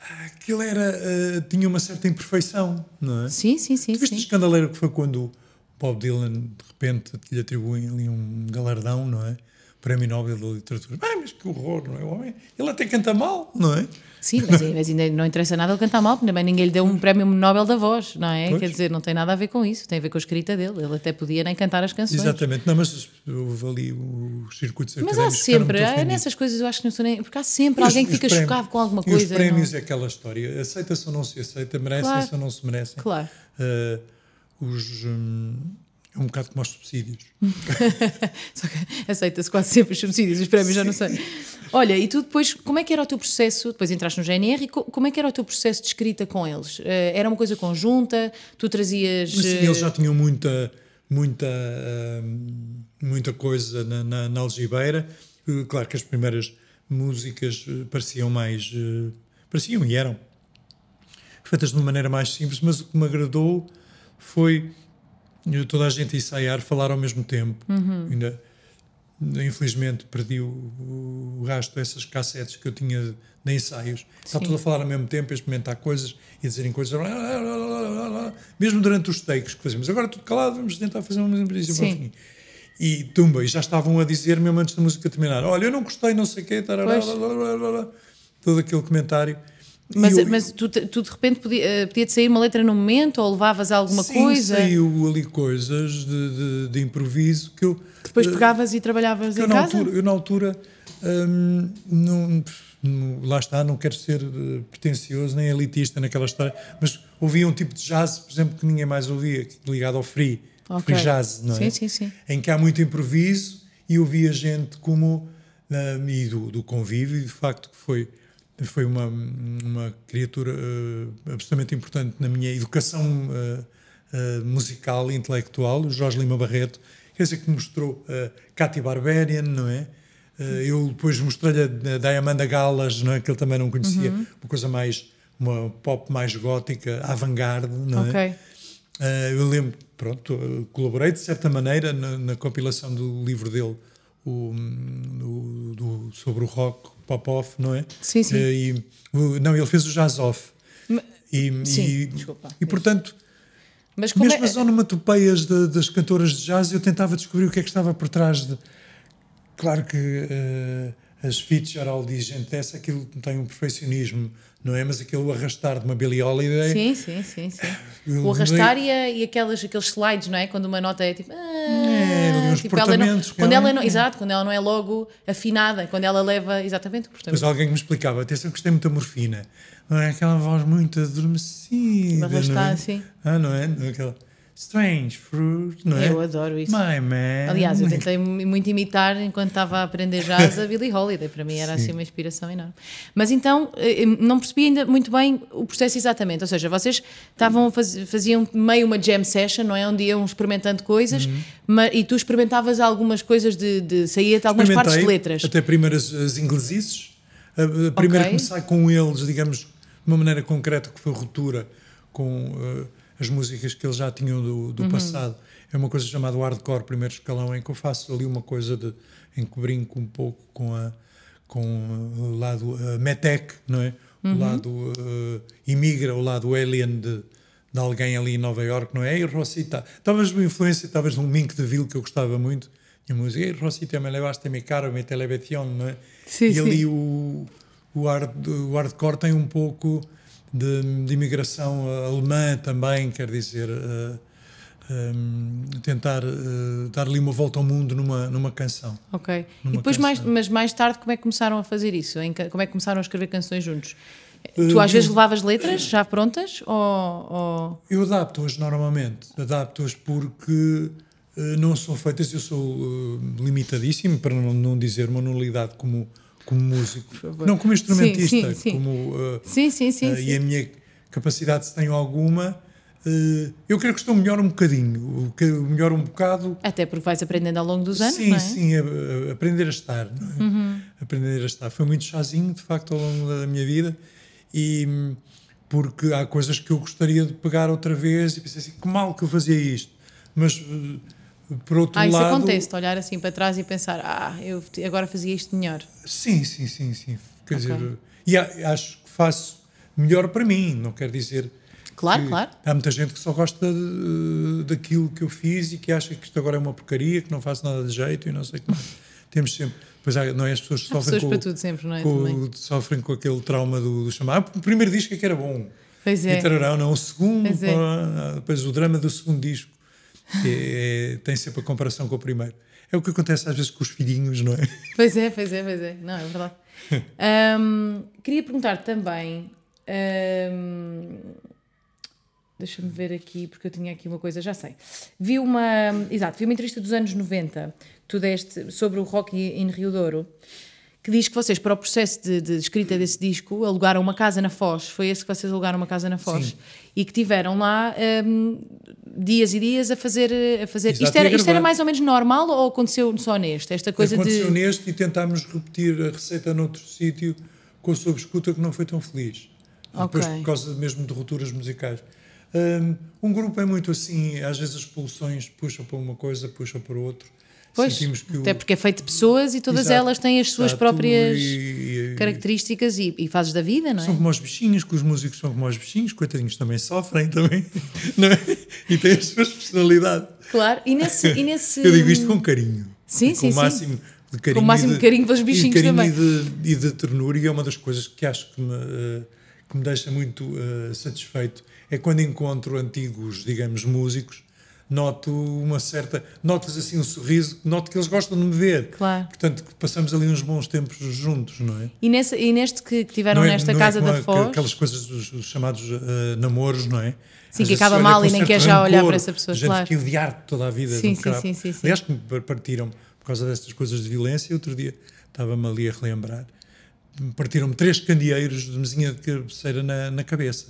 S3: ah, Aquilo era, eh, tinha uma certa imperfeição, não é?
S2: Sim, sim, sim.
S3: Tu viste o
S2: sim.
S3: escandaleiro que foi quando o Bob Dylan, de repente, lhe atribuem ali um galardão, não é? Prémio Nobel da Literatura. Ah, mas que horror, não é? O homem, ele até canta mal, não é?
S2: Sim, mas, mas ainda não interessa nada ele cantar mal, porque também ninguém lhe deu um prémio Nobel da voz, não é?
S3: Pois.
S2: Quer dizer, não tem nada a ver com isso, tem a ver com a escrita dele. Ele até podia nem cantar as canções.
S3: Exatamente. Não, mas houve ali os circuitos
S2: Mas há sempre,
S3: ofendidos.
S2: nessas coisas eu acho que não sou nem. Porque há sempre
S3: os-
S2: alguém que fica
S3: prémios-
S2: chocado com alguma coisa.
S3: os prémios
S2: não-
S3: é aquela história. Aceita-se ou não se aceita, merecem-se
S2: Claro.
S3: ou não se merecem.
S2: Claro.
S3: Ah, os, hum, é um bocado como os subsídios.
S2: Só que aceita-se quase sempre os subsídios, os prémios já não sei. Olha, e tu depois, como é que era o teu processo? Depois entraste no GNR, e co- como é que era o teu processo de escrita com eles? Eh, Era uma coisa conjunta? Tu trazias.
S3: Mas sim,
S2: eh,
S3: eles já tinham muita, muita, hum, muita coisa na, na, na algibeira. Uh, Claro que as primeiras músicas pareciam mais. pareciam e eram feitas de uma maneira mais simples, mas o que me agradou foi toda a gente ensaiar, falar ao mesmo tempo. Ainda, infelizmente, perdi o, o gasto dessas cassetes que eu tinha de ensaios. Está
S2: Sim.
S3: tudo a falar ao mesmo tempo, a experimentar coisas e a dizerem coisas, mesmo durante os takes que fazíamos. Agora tudo calado, vamos tentar fazer uma música para o fim. E tumba, e já estavam a dizer, mesmo antes da música terminar: Olha, eu não gostei, não sei o quê, tarará, todo aquele comentário.
S2: Mas,
S3: eu-
S2: mas tu, tu de repente podia, eh, podia-te sair uma letra no momento ou levavas alguma
S3: Sim,
S2: coisa
S3: saiu ali coisas de, de, de improviso que eu.
S2: que depois
S3: eh,
S2: pegavas e trabalhavas em casa?
S3: altura, eu na altura hum, não, lá está, não quero ser eh, pretencioso nem elitista naquela história, mas ouvia um tipo de jazz, por exemplo, que ninguém mais ouvia, ligado ao free,
S2: Ok.
S3: free jazz, não é?
S2: Sim, sim, sim.
S3: Em que há muito improviso e ouvia gente como hum, e do, do convívio, e de facto que foi foi uma, uma criatura eh, absolutamente importante na minha educação eh, eh, musical e intelectual, o Jorge Lima Barreto, quer dizer que mostrou uh, Katy Barbarian, não é? Uh, eu depois mostrei-lhe a Diamanda Galas, não é? que ele também não conhecia, uhum. uma coisa mais, uma pop mais gótica, avant-garde, não é? Uh, eu lembro, pronto, colaborei de certa maneira na, na compilação do livro dele, o, o do, sobre o rock, pop-off, não é?
S2: Sim, sim. Uh,
S3: e, não, ele fez o jazz-off.
S2: E, sim, e, desculpa.
S3: E, portanto, mas mesmo é... as onomatopeias de, das cantoras de jazz, eu tentava descobrir o que é que estava por trás de... Claro que uh, as Fitzgerald e gente dessa, aquilo tem um perfeccionismo não é? Mas aquele arrastar de uma Billie Holiday.
S2: Sim, sim, sim. sim. O arrastar e, a, e aquelas, aqueles slides, não é? Quando uma nota é tipo. Ah,
S3: é, tipo, ela não,
S2: quando ela não, Exato, quando ela não é logo afinada, quando ela leva exatamente o portamento.
S3: Mas alguém me explicava, atenção que gostei muito da morfina. Não é aquela voz muito adormecida. Arrastar, não é?
S2: sim.
S3: Ah, não é? Aquela. Strange Fruit, não é?
S2: Eu adoro isso.
S3: My man.
S2: Aliás, eu tentei muito imitar enquanto estava a aprender jazz a Billie Holiday. Para mim era Sim. assim uma inspiração enorme. Mas então, eh, não percebi ainda muito bem o processo exatamente. Ou seja, vocês estavam faziam meio uma jam session, não é? Onde iam experimentando coisas uhum. e tu experimentavas algumas coisas de, de saía de algumas partes de letras.
S3: Até primeiro as, as inglesices. Primeira okay. comecei com eles, digamos, de uma maneira concreta, que foi ruptura com. Uh, as músicas que eles já tinham do, do uhum. passado. É uma coisa chamada hardcore, primeiro escalão, em que eu faço ali uma coisa de, em que brinco um pouco com, a, com o lado uh, Metec, não é? Uhum. O lado uh, imigra, o lado alien de, de alguém ali em Nova York, não é? E Rosita, talvez uma influência, talvez um Mink de Ville que eu gostava muito, e a música, e Rosita me levaste mi caro, mi televisión, não é?
S2: Sim,
S3: e
S2: sim.
S3: ali o, o, hard, o hardcore tem um pouco de, de imigração alemã também, quer dizer, uh, eh, um, eh, tentar uh, dar ali uma volta ao mundo numa, numa canção.
S2: Ok. Numa e depois, canção. mais, mas mais tarde, como é que começaram a fazer isso? Como é que começaram a escrever canções juntos? Tu às vezes levavas letras já prontas? Ou, ou...
S3: Eu adapto-as normalmente, adapto-as porque não são feitas, eu sou limitadíssimo, para não, não dizer uma nulidade como como músico, não como instrumentista,
S2: sim, sim,
S3: como uh,
S2: sim, sim, sim, uh,
S3: e a minha capacidade se tenho alguma uh, eu creio que estou melhor um bocadinho melhor um bocado
S2: até porque vais aprendendo ao longo dos anos
S3: sim
S2: é?
S3: sim a, a aprender a estar é? uhum. aprender a estar foi muito chazinho de facto ao longo da minha vida e porque há coisas que eu gostaria de pegar outra vez e pensei assim que mal que eu fazia isto mas por outro
S2: ah, isso
S3: lado,
S2: acontece, olhar assim para trás e pensar, ah, eu agora fazia isto melhor.
S3: Sim, sim, sim, sim. Quer okay. dizer, e acho que faço melhor para mim, não quer dizer.
S2: Claro, claro.
S3: Há muita gente que só gosta de, daquilo que eu fiz e que acha que isto agora é uma porcaria, que não faço nada de jeito e não sei como. Temos sempre. Pois há, não é? As pessoas
S2: sofrem pessoas
S3: com,
S2: sempre, é?
S3: Com, sofrem com aquele trauma do, do chamar. Ah, o primeiro disco é que era bom.
S2: Pois é.
S3: E tararão, não, o segundo, é. depois o drama do segundo disco é, é, tem sempre a comparação com o primeiro. É o que acontece às vezes com os filhinhos, não é?
S2: Pois é, pois é, pois é. Não, é verdade. um, queria perguntar também. Um, Deixa-me ver aqui, porque eu tinha aqui uma coisa, já sei. Vi uma. Exato, vi uma entrevista dos anos 90, tu deste, sobre o rock em Rio Douro que diz que vocês, para o processo de, de, escrita desse disco, alugaram uma casa na Foz. Foi esse que vocês alugaram uma casa na Foz. Sim. E que tiveram lá um, dias e dias a fazer. A fazer. Exato, isto, era, isto era mais ou menos normal ou aconteceu só neste? Esta coisa
S3: aconteceu
S2: de.
S3: neste e tentámos repetir a receita noutro sítio com a sua escuta que não foi tão feliz. Okay. Depois por causa mesmo de rupturas musicais. Um, um grupo é muito assim, às vezes as pulsões puxam para uma coisa, puxam para outra.
S2: Pois, até porque é feito de pessoas e todas exato, elas têm as suas exato, próprias e, características e, e, fases da vida, não é?
S3: São como os bichinhos, que os músicos são como os bichinhos, coitadinhos também sofrem também, não é? E têm as suas personalidades.
S2: Claro, e nesse... E nesse...
S3: Eu digo isto com carinho.
S2: Sim, sim,
S3: com o máximo de carinho.
S2: Com o máximo de, carinho pelos bichinhos
S3: e
S2: também.
S3: E de, e de ternura, e é uma das coisas que acho que me, uh, que me deixa muito uh, satisfeito, é quando encontro antigos, digamos, músicos noto uma certa. Notas assim um sorriso, noto que eles gostam de me ver.
S2: Claro.
S3: Portanto, passamos ali uns bons tempos juntos, não é?
S2: E, nesse, e neste que, que tiveram é, nesta é casa é da Foz.
S3: Aquelas coisas dos, dos chamados uh, namoros, não é?
S2: Sim, Às que acaba mal e nem quer já olhar para essa pessoa.
S3: Gente
S2: claro.
S3: que odiar toda a vida.
S2: Sim, sim, sim, sim, sim.
S3: Aliás, que me partiram por causa destas coisas de violência. Outro dia estava-me ali a relembrar. Partiram-me três candeeiros de mesinha de cabeceira na, na cabeça.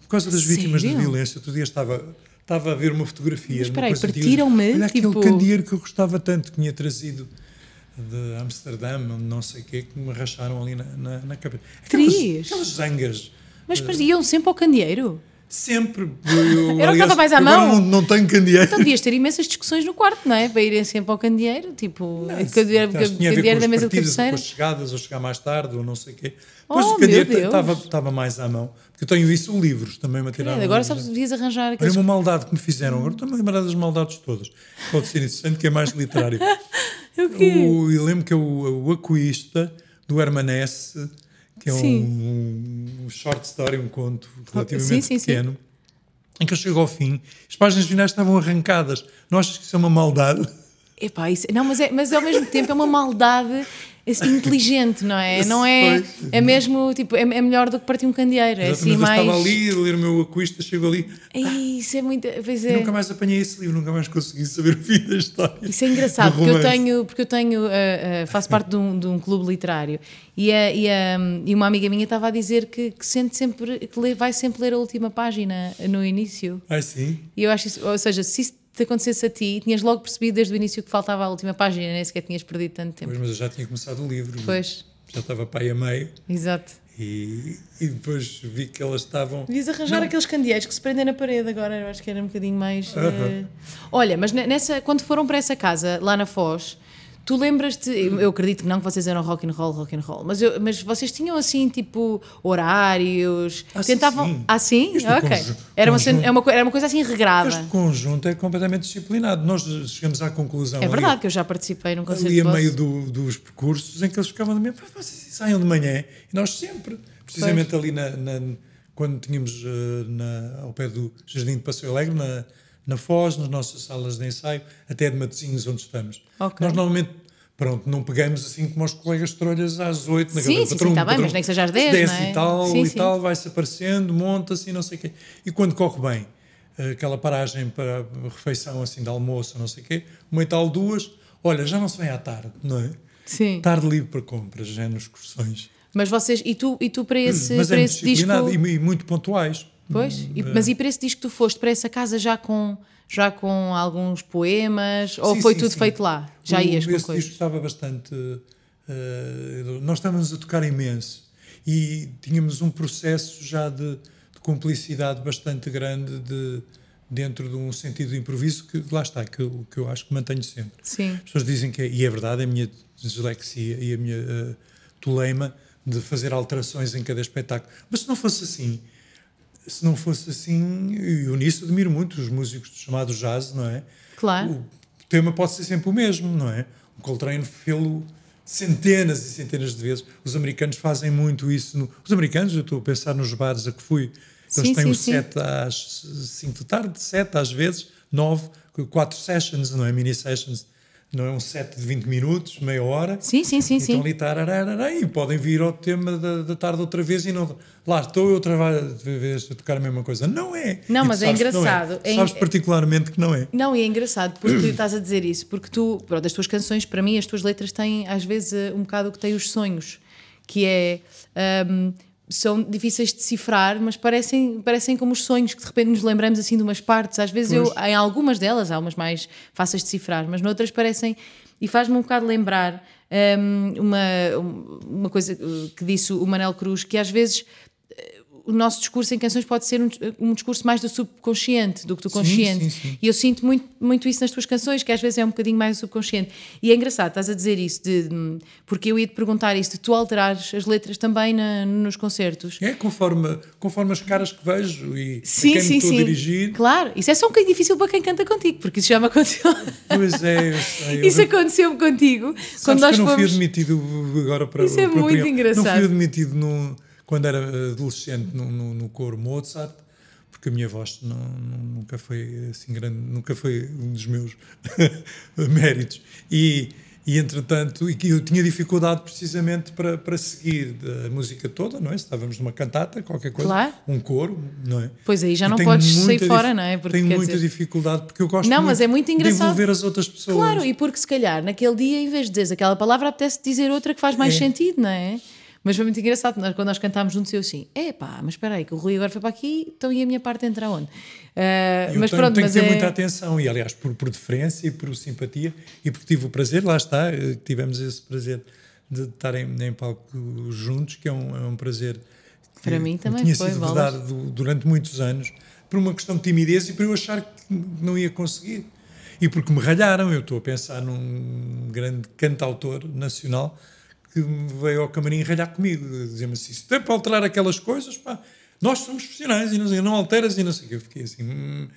S3: Por causa das
S2: Sério?
S3: vítimas de violência. Outro dia estava estava a ver uma fotografia.
S2: Mas espera aí, partiram-me,
S3: Olha
S2: tipo-
S3: aquele candeeiro que eu gostava tanto, que tinha trazido de Amsterdã, não sei o quê, que me racharam ali na, na, na cabeça. Aquelas, aquelas zangas.
S2: Mas depois iam sempre ao candeeiro.
S3: Sempre. Eu,
S2: Era o que estava mais à mão.
S3: Não, não tenho candeeiro.
S2: Então devias ter imensas discussões no quarto, não é? Para irem sempre ao candeeiro, tipo,
S3: Não,
S2: candeeiro, candeeiro da mesa de cabeceira.
S3: com as chegadas, ou chegar mais tarde, ou não sei o quê. Depois
S2: Oh,
S3: o candeeiro estava, mais à mão. Porque eu tenho isso, livros também, material.
S2: Agora sabes, devias arranjar
S3: Olha
S2: aqueles.
S3: uma maldade que me fizeram, agora estou-me a lembrar das maldades todas. Pode ser interessante, que é mais literário.
S2: O quê?
S3: O, eu lembro que é o, o Aquista, do Hermanesse, que é
S2: Sim.
S3: um, um short story, um conto relativamente
S2: Sim, sim, sim.
S3: pequeno, em que eu chego ao fim, as páginas finais estavam arrancadas. Não achas que isso é uma maldade?
S2: Epá, isso, não, mas, é, mas ao mesmo tempo é uma maldade inteligente, não é? Não é, é mesmo, tipo, é, é melhor do que partir um candeeiro. É assim mais.
S3: estava ali a ler o meu Aquista, chego ali.
S2: Ei, Isso é muito. Pois é.
S3: nunca mais apanhei esse livro, nunca mais consegui saber o fim da história.
S2: Isso é engraçado,
S3: do
S2: porque eu tenho, porque eu tenho, ah, ah, faço parte de um, de um clube literário e, a- e, a- e uma amiga minha estava a dizer que, que sente sempre, que lê- vai sempre ler a última página no início.
S3: Ah, sim?
S2: E eu acho isso, ou seja, se isso te acontecesse a ti, tinhas logo percebido desde o início que faltava a última página, nem sequer tinhas perdido tanto tempo.
S3: Pois, mas eu já tinha começado o livro.
S2: Pois,
S3: Já estava aí a meio.
S2: exato.
S3: E, e depois vi que elas estavam.
S2: Devias arranjar
S3: Não.
S2: aqueles candeeiros que se prendem na parede agora, eu acho que era um bocadinho mais.
S3: Aham.
S2: eh, Olha, mas ne- nessa, quando foram para essa casa, lá na Foz, tu lembras-te, eu acredito que não, que vocês eram rock and roll, rock and roll, mas, eu- mas vocês tinham assim, tipo, horários,
S3: Ah, sim,
S2: tentavam.
S3: sim.
S2: Ah, sim?
S3: Isto
S2: ok. Era uma,
S3: conjunto.
S2: é uma, era uma coisa assim regrada.
S3: Este conjunto é completamente disciplinado. Nós chegamos à conclusão.
S2: É
S3: ali-
S2: verdade que eu já participei num concerto
S3: ali a meio do- dos percursos em que eles ficavam de manhã, "Pá, vocês saiam de manhã e nós sempre, precisamente ali na, na- quando tínhamos eh, na- ao pé do Jardim de Passeio Alegre, na, na Foz, nas nossas salas de ensaio, até de Matosinhos, onde estamos.
S2: Ok.
S3: Nós normalmente, pronto, não pegamos assim como os colegas trolhas às 8 na
S2: Sim, sim, sim,
S3: patrum,
S2: tá bem, mas nem que seja às 10,
S3: 10
S2: não é?
S3: e tal,
S2: Sim,
S3: e
S2: sim.
S3: tal, vai-se aparecendo, monta-se e não sei o quê. E quando corre bem, eh, aquela paragem para a refeição assim de almoço, não sei o quê, uma e tal, duas, olha, já não se vem à tarde, não é?
S2: Sim.
S3: Tarde livre para compras, já nos excursões.
S2: Mas vocês, e tu, e tu para esse,
S3: Mas
S2: para
S3: é
S2: esse disco.
S3: e, e muito pontuais.
S2: Pois, e- mas e para esse disco que tu foste para essa casa já com, já com alguns poemas? Ou
S3: Sim,
S2: foi
S3: sim,
S2: tudo
S3: sim.
S2: feito lá? Já
S3: O-
S2: ias com
S3: esse
S2: coisas?
S3: disco estava bastante. eh, nós estávamos a tocar imenso e tínhamos um processo já de, de cumplicidade bastante grande de, dentro de um sentido de improviso que lá está, que que eu acho que mantenho sempre.
S2: Sim.
S3: As pessoas dizem que é, e é verdade, a minha dislexia e a minha eh, toleima de fazer alterações em cada espetáculo. Mas se não fosse assim, se não fosse assim, eu nisso admiro muito os músicos chamados jazz, não é?
S2: Claro.
S3: O tema pode ser sempre o mesmo, não é? O Coltrane fê-lo centenas e centenas de vezes. Os americanos fazem muito isso. No... Os americanos, eu estou a pensar nos bares a que fui, eles
S2: Sim,
S3: têm
S2: sim,
S3: o set às 5 da tarde, 7 às vezes, 9, 4 sessions, não é? Mini sessions. Não é um set de 20 minutos, meia hora.
S2: Sim, sim, sim,
S3: Então
S2: sim.
S3: ali tararara, e podem vir ao tema da, da tarde outra vez e não. Lá estou eu outra vez a tocar a mesma coisa. Não é.
S2: Não,
S3: E tu
S2: mas é
S3: não
S2: engraçado. É
S3: Sabes
S2: en-
S3: particularmente que não é.
S2: Não, e é engraçado porque estás a dizer isso, porque tu, pronto, as tuas canções, para mim, as tuas letras têm às vezes eh, um bocado o que têm os sonhos, que é. ahm, são difíceis de decifrar, mas parecem, parecem como os sonhos que de repente nos lembramos assim de umas partes. Às vezes eu,
S3: Pois.
S2: em algumas delas, há umas mais fáceis de decifrar, mas noutras parecem. E faz-me um bocado lembrar ahm, uma, uma coisa que disse o Manel Cruz, que às vezes o nosso discurso em canções pode ser um, um discurso mais do subconsciente do que do
S3: Sim,
S2: consciente.
S3: sim, sim.
S2: E eu sinto muito, muito isso nas tuas canções, que às vezes é um bocadinho mais subconsciente. E é engraçado, estás a dizer isso, de, de- porque eu ia te perguntar isso, de tu alterares as letras também na- nos concertos.
S3: É conforme, conforme as caras que vejo e a
S2: Sim,
S3: quem
S2: sim,
S3: estou
S2: sim.
S3: a dirigir.
S2: Claro, isso é só um bocadinho difícil para quem canta contigo, porque isso já me aconteceu.
S3: Pois é, eu sei.
S2: isso
S3: eu,
S2: aconteceu-me contigo
S3: sabes
S2: quando nós
S3: que eu não fui
S2: fomos.
S3: admitido agora para
S2: Isso é
S3: para
S2: muito
S3: Prião. Não
S2: engraçado.
S3: fui admitido no, quando era adolescente no, no, no coro Mozart, porque a minha voz não, nunca foi assim grande, nunca foi um dos meus méritos. E, e entretanto, e que eu tinha dificuldade precisamente para, para seguir a música toda, não é? Estávamos numa cantata, qualquer coisa,
S2: Claro.
S3: um coro, não é?
S2: Pois aí já não podes sair fora, não é? Porque
S3: tenho muita
S2: dizer-
S3: dificuldade porque eu gosto
S2: Não, mas é muito
S3: de
S2: engraçado.
S3: envolver as outras pessoas.
S2: Claro, e porque se calhar naquele dia, em vez de dizeres aquela palavra, apetece dizer outra que faz mais
S3: É.
S2: sentido, não é? Mas foi muito engraçado, nós, quando nós cantámos juntos, eu assim, epá, mas espera aí, que o Rui agora foi para aqui, então e a minha parte entra onde? Uh,
S3: eu
S2: mas
S3: tenho,
S2: pronto,
S3: tenho
S2: mas
S3: que ter
S2: é...
S3: muita atenção, e aliás, por, por deferência e por simpatia, e porque tive o prazer, lá está, eh, tivemos esse prazer de estar em, palco juntos, que é um, é um prazer que
S2: Para mim também
S3: tinha
S2: foi,
S3: sido verdade du- durante muitos anos, por uma questão de timidez e por eu achar que não ia conseguir. E porque me ralharam, eu estou a pensar num grande cantautor nacional que veio ao camarim ralhar comigo, dizer-me assim, se tem para alterar aquelas coisas, pá, nós somos profissionais e não, sei, não alteras e não sei o que. Eu fiquei assim, hum,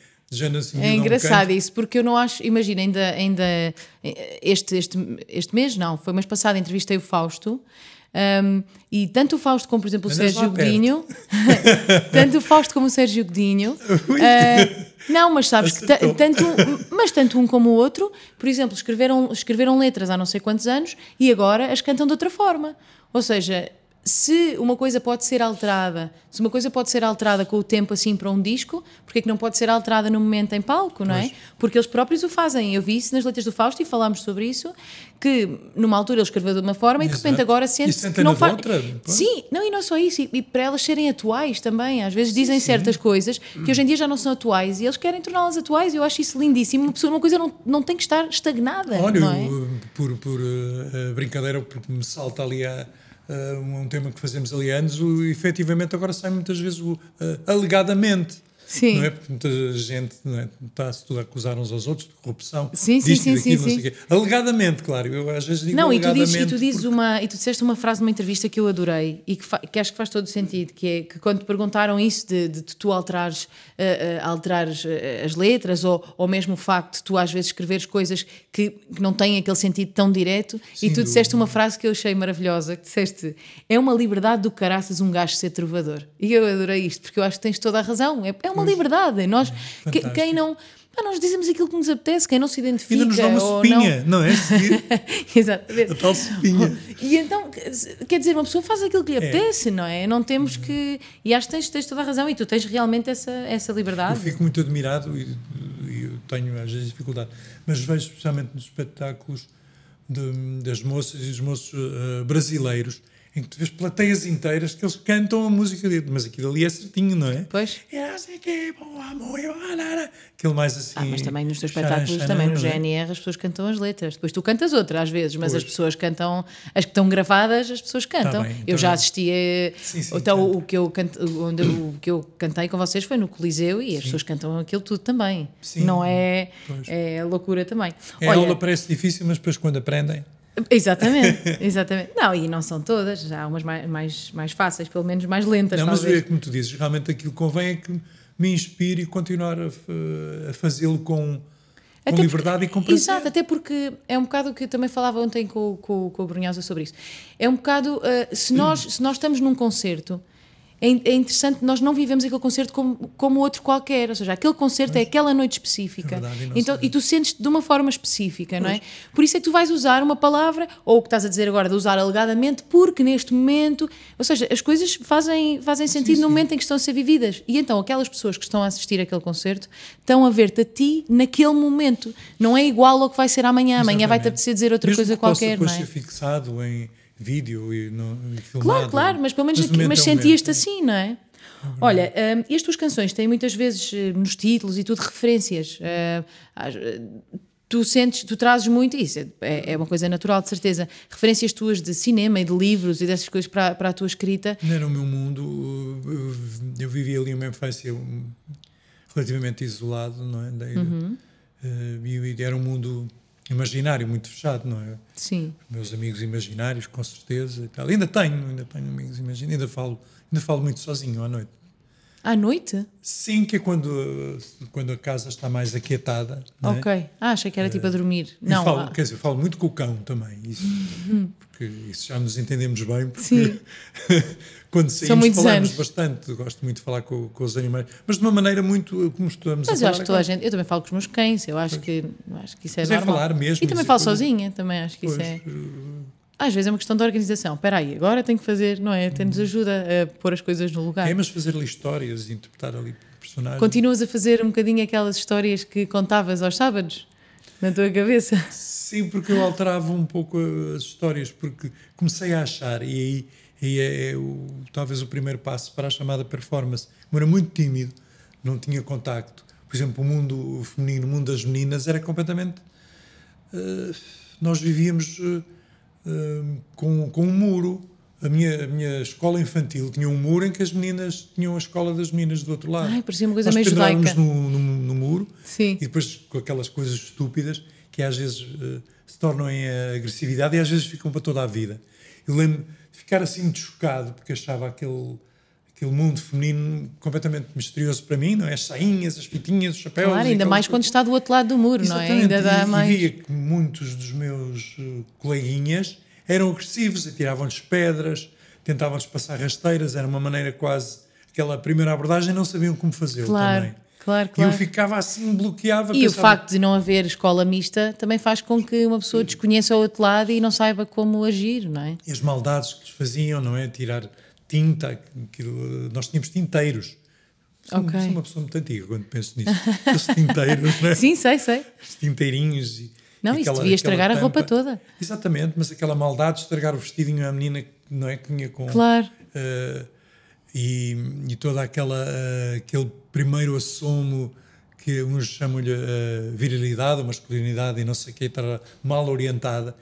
S3: assim,
S2: É
S3: um
S2: engraçado
S3: canto.
S2: isso, porque eu não acho, imagina, ainda, ainda este, este, este mês, não, foi mês passado, entrevistei o Fausto. Um, e tanto o Fausto como, por exemplo, o
S3: Andas
S2: Sérgio. Godinho, tanto o Fausto como o Sérgio Godinho, uh, não, mas sabes que tanto, um- mas tanto um como o outro, por exemplo, escreveram, escreveram letras há não sei quantos anos e agora as cantam de outra forma. Ou seja, se uma coisa pode ser alterada, se uma coisa pode ser alterada com o tempo assim para um disco, porque é que não pode ser alterada no momento em palco, não é?
S3: Pois.
S2: Porque eles próprios o fazem. Eu vi isso nas letras do Fausto e falámos sobre isso, que numa altura ele escreveu de uma forma e de repente
S3: Exato.
S2: agora
S3: E
S2: sente-se
S3: sentem
S2: que não faz.
S3: outra.
S2: Sim, não, e não só isso, e, e para elas serem atuais também. Às vezes dizem certas coisas que hoje em dia já não são atuais e eles querem torná-las atuais. Eu acho isso lindíssimo. Uma, pessoa, uma coisa não, não tem que estar estagnada.
S3: Olha,
S2: é?
S3: por, por uh, brincadeira, porque me salta ali a, um tema que fazemos ali anos, o, efetivamente agora sai muitas vezes o uh, alegadamente.
S2: Sim.
S3: Não é? Porque muita gente é? está-se tudo a acusar uns aos outros de corrupção.
S2: Sim, sim, sim,
S3: e daquilo,
S2: sim,
S3: o. Alegadamente, claro. Eu às vezes digo
S2: Não, e tu, dizes, e tu dizes
S3: porque-
S2: uma e tu disseste uma frase numa entrevista que eu adorei e que, que acho que faz todo sentido, que é que quando te perguntaram isso de, de tu alterares, eh, eh, alterares eh, as letras ou, ou mesmo o facto de tu às vezes escreveres coisas que, que não têm aquele sentido tão direto e
S3: Sim,
S2: tu
S3: do-
S2: disseste uma frase que eu achei maravilhosa, que disseste é uma liberdade do caraças um gajo ser trovador. E eu adorei isto, porque eu acho que tens toda a razão. É, é uma liberdade. Nós, que- quem não... nós dizemos aquilo que nos apetece, quem não se identifica
S3: Ainda nos dá uma sopinha, não, é? Seguir
S2: Exatamente.
S3: a tal sopinha.
S2: E então, quer dizer, uma pessoa faz aquilo que lhe
S3: É.
S2: apetece, não é? Não temos que. E acho que tens, tens toda a razão e tu tens realmente essa, essa
S3: Eu
S2: liberdade.
S3: fico muito admirado e, e eu tenho às vezes dificuldade, mas vejo especialmente nos espetáculos de- das moças e dos moços eh, brasileiros em que tu vês plateias inteiras que eles cantam a música dele, mas aquilo ali é certinho, não é?
S2: Pois.
S3: É assim que bom amor, eu. Aquele mais assim.
S2: Ah, mas também nos teus espetáculos, também no
S3: é?
S2: GNR, as pessoas cantam as letras. Depois tu cantas outra às vezes, mas
S3: Pois.
S2: as pessoas cantam, as que estão gravadas, as pessoas cantam.
S3: bem,
S2: eu
S3: tá
S2: já assisti a.
S3: Sim, sim,
S2: então o que, eu onde, o que eu cantei com vocês foi no Coliseu e as pessoas cantam aquilo tudo também.
S3: Sim.
S2: Não é,
S3: Pois.
S2: é loucura também.
S3: A
S2: Olha,
S3: aula parece difícil, mas depois quando aprendem.
S2: Exatamente, exatamente. Não, e não são todas, já há umas mais, mais, mais fáceis, pelo menos mais lentas,
S3: Não, mas é como tu dizes, realmente aquilo que convém é que me inspire e continuar a, a fazê-lo com, com liberdade
S2: porque-
S3: e com prazer.
S2: Exato, até porque é um bocado que eu também falava ontem com, com, com o Brunhosa sobre isso. É um bocado, uh, se, nós, se nós estamos num concerto, é, é interessante, nós não vivemos aquele concerto como, como outro qualquer, ou seja, aquele concerto é aquela noite específica.
S3: É verdade, e
S2: então, e tu sentes-te de uma forma específica, não é? Por isso é que tu vais usar uma palavra, ou o que estás a dizer agora, de usar alegadamente, porque neste momento, ou seja, as coisas fazem, fazem sentido no momento em que estão a ser vividas. E então aquelas pessoas que estão a assistir àquele concerto estão a ver-te a ti naquele momento. Não é igual ao que vai ser amanhã. Amanhã vai-te apetecer dizer outra
S3: Mesmo
S2: coisa
S3: que
S2: qualquer, não é?
S3: ser fixado em vídeo e, no, e filmado.
S2: Claro, claro, mas pelo menos aqui- mas
S3: é
S2: sentias-te assim, não é? Olha, hum, e as tuas canções têm muitas vezes eh, nos títulos e tudo referências. eh, tu sentes, tu trazes muito, isso é, é uma coisa natural, de certeza, referências tuas de cinema e de livros e dessas coisas para, para a tua escrita.
S3: Não era o meu mundo. eu- Eu vivi ali uma infância um, relativamente isolado, não é? Daí,
S2: Uhum.
S3: eh, e era um mundo imaginário, muito fechado, não é?
S2: Sim.
S3: meus amigos imaginários, com certeza. E tal. Ainda tenho, ainda tenho amigos imaginários, ainda falo, ainda falo muito sozinho à noite.
S2: À noite?
S3: Sim, que é quando, quando a casa está mais aquietada. é?
S2: Ok. Ah, achei que era tipo a dormir.
S3: E
S2: Não.
S3: falo,
S2: ah,
S3: quer dizer, falo muito com o cão também. Isso, porque isso já nos entendemos bem. Porque
S2: Sim.
S3: quando saímos falamos
S2: anos.
S3: bastante. Gosto muito de falar com, com os animais, mas de uma maneira muito como estamos
S2: mas
S3: a
S2: eu
S3: falar
S2: acho que toda a gente. Eu também falo com os meus cães, eu acho que, acho que isso é
S3: Mas é
S2: normal.
S3: falar mesmo,
S2: E também falo
S3: coisas.
S2: sozinha, também acho que isso
S3: Pois,
S2: é.
S3: eh,
S2: Às vezes é uma questão de organização. Espera aí, agora tenho que fazer, não é? Nos ajuda a pôr as coisas no lugar.
S3: é, mas fazer ali histórias, interpretar ali personagens.
S2: Continuas a fazer um bocadinho aquelas histórias que contavas aos sábados na tua cabeça.
S3: Sim, porque eu alterava um pouco as histórias, porque comecei a achar, e aí E é, é o, talvez o primeiro passo para a chamada performance. Eu era muito tímido, não tinha contacto. Por exemplo, o mundo feminino, o mundo das meninas era completamente. Uh, nós vivíamos uh, uh, com, com um muro. A minha, a minha escola infantil tinha um muro em que as meninas tinham a escola das meninas do outro lado.
S2: Ai, parecia uma coisa
S3: Nós
S2: meio judaica.
S3: No, no, no, muro
S2: Sim.
S3: e depois com aquelas coisas estúpidas que às vezes se tornam em agressividade e às vezes ficam para toda a vida. Eu lembro ficar assim muito chocado porque achava aquele aquele mundo feminino completamente misterioso para mim, não é? As sainhas, as fitinhas, os chapéus.
S2: Claro, ainda mais quando está do outro lado do muro,
S3: Exatamente.
S2: não é? Ainda dá
S3: e,
S2: mais.
S3: E via que muitos dos meus uh, coleguinhas eram agressivos, atiravam-lhes pedras, tentavam-lhes passar rasteiras, era uma maneira quase. Aquela primeira abordagem não sabiam como fazê-lo
S2: claro.
S3: também.
S2: Claro, claro.
S3: E eu ficava assim, bloqueava.
S2: E
S3: pensava,
S2: o facto de não haver escola mista também faz com que uma pessoa desconheça o outro lado e não saiba como agir, não é?
S3: E as maldades que lhes faziam, não é? Tirar tinta, aquilo, nós tínhamos tinteiros. Sou,
S2: Ok.
S3: sou uma pessoa muito antiga quando penso nisso. Os tinteiros, não é?
S2: Sim, sei, sei.
S3: Os tinteirinhos. E,
S2: Não, isso
S3: aquela-
S2: devia estragar a roupa toda.
S3: Exatamente, mas aquela maldade de estragar o vestidinho à menina não é, que vinha com.
S2: Claro.
S3: eh, e, e toda aquela eh, aquele primeiro assomo que uns chamam-lhe eh, virilidade, masculinidade e não sei o que, estar mal orientada.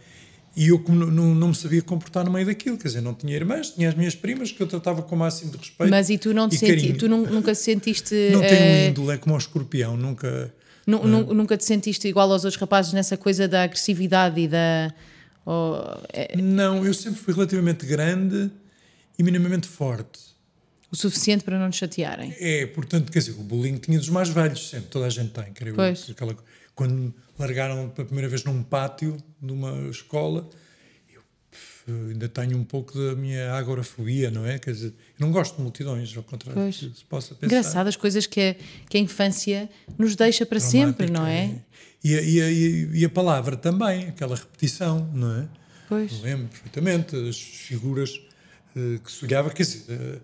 S3: E eu não, não, não me sabia comportar no meio daquilo, quer dizer, não tinha irmãs, tinha as minhas primas que eu tratava com o máximo de respeito.
S2: Mas e tu não te senti, tu nun- nunca sentiste.
S3: Não
S2: eh,
S3: tenho índole, é como o escorpião, nunca.
S2: nu- nu- Nunca te sentiste igual aos outros rapazes nessa coisa da agressividade e da. ou, é,
S3: Não, eu sempre fui relativamente grande e minimamente forte.
S2: O suficiente para não te chatearem.
S3: É, portanto, quer dizer, o bullying tinha dos mais velhos, sempre, toda a gente tem, creio eu.
S2: Pois.
S3: Aquela, quando me largaram pela primeira vez num pátio de uma escola, eu pff, ainda tenho um pouco da minha agorafobia, não é? Quer dizer, eu não gosto de multidões, ao contrário
S2: Pois.
S3: que se possa pensar.
S2: Engraçado as coisas que a, que a infância nos deixa para sempre, não é?
S3: E a, e, a, e a- e a palavra também, aquela repetição, não é?
S2: Pois.
S3: Eu lembro perfeitamente as figuras eh, que se olhava, quer dizer, eh,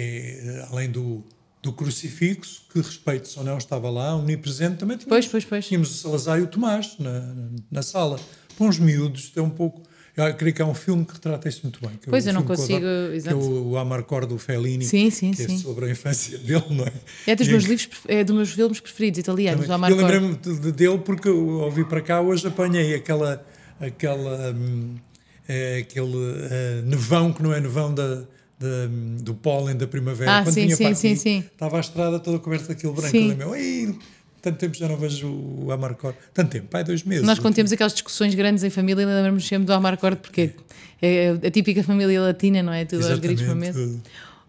S3: é, além do, do crucifixo, que respeito ou não estava lá, omnipresente, também tínhamos,
S2: Pois, pois, pois.
S3: tínhamos o Salazar e o Tomás na, na, na sala. Para uns miúdos, é um pouco. Eu creio que há um filme que retrata isso muito bem. que é
S2: Pois,
S3: o
S2: eu não
S3: que
S2: consigo-
S3: adoro,
S2: exato.
S3: Que é o, o Amarcor do Fellini.
S2: Sim, sim,
S3: que
S2: sim.
S3: é sobre a infância dele, não é?
S2: É dos
S3: E
S2: meus
S3: em-
S2: livros, é dos meus filmes preferidos italianos,
S3: também.
S2: o Amarcord.
S3: Eu lembrei-me de- de- dele porque vir para cá hoje apanhei aquela, aquela, hum, eh, aquele eh, nevão que não é nevão da, da- do pólen da primavera.
S2: Ah,
S3: Quando
S2: sim,
S3: vinha
S2: sim,
S3: para
S2: sim,
S3: aqui,
S2: sim.
S3: Estava a estrada toda coberta daquele branco.
S2: Sim.
S3: Eu lembro, "Ei, tanto tempo já não vejo o Amarcor. Tanto tempo, pai, dois meses.
S2: Nós, quando temos aquelas discussões grandes em família, lembramos sempre do Amarcord, porque é a típica família latina, não é? Tudo aos gritos para mesa.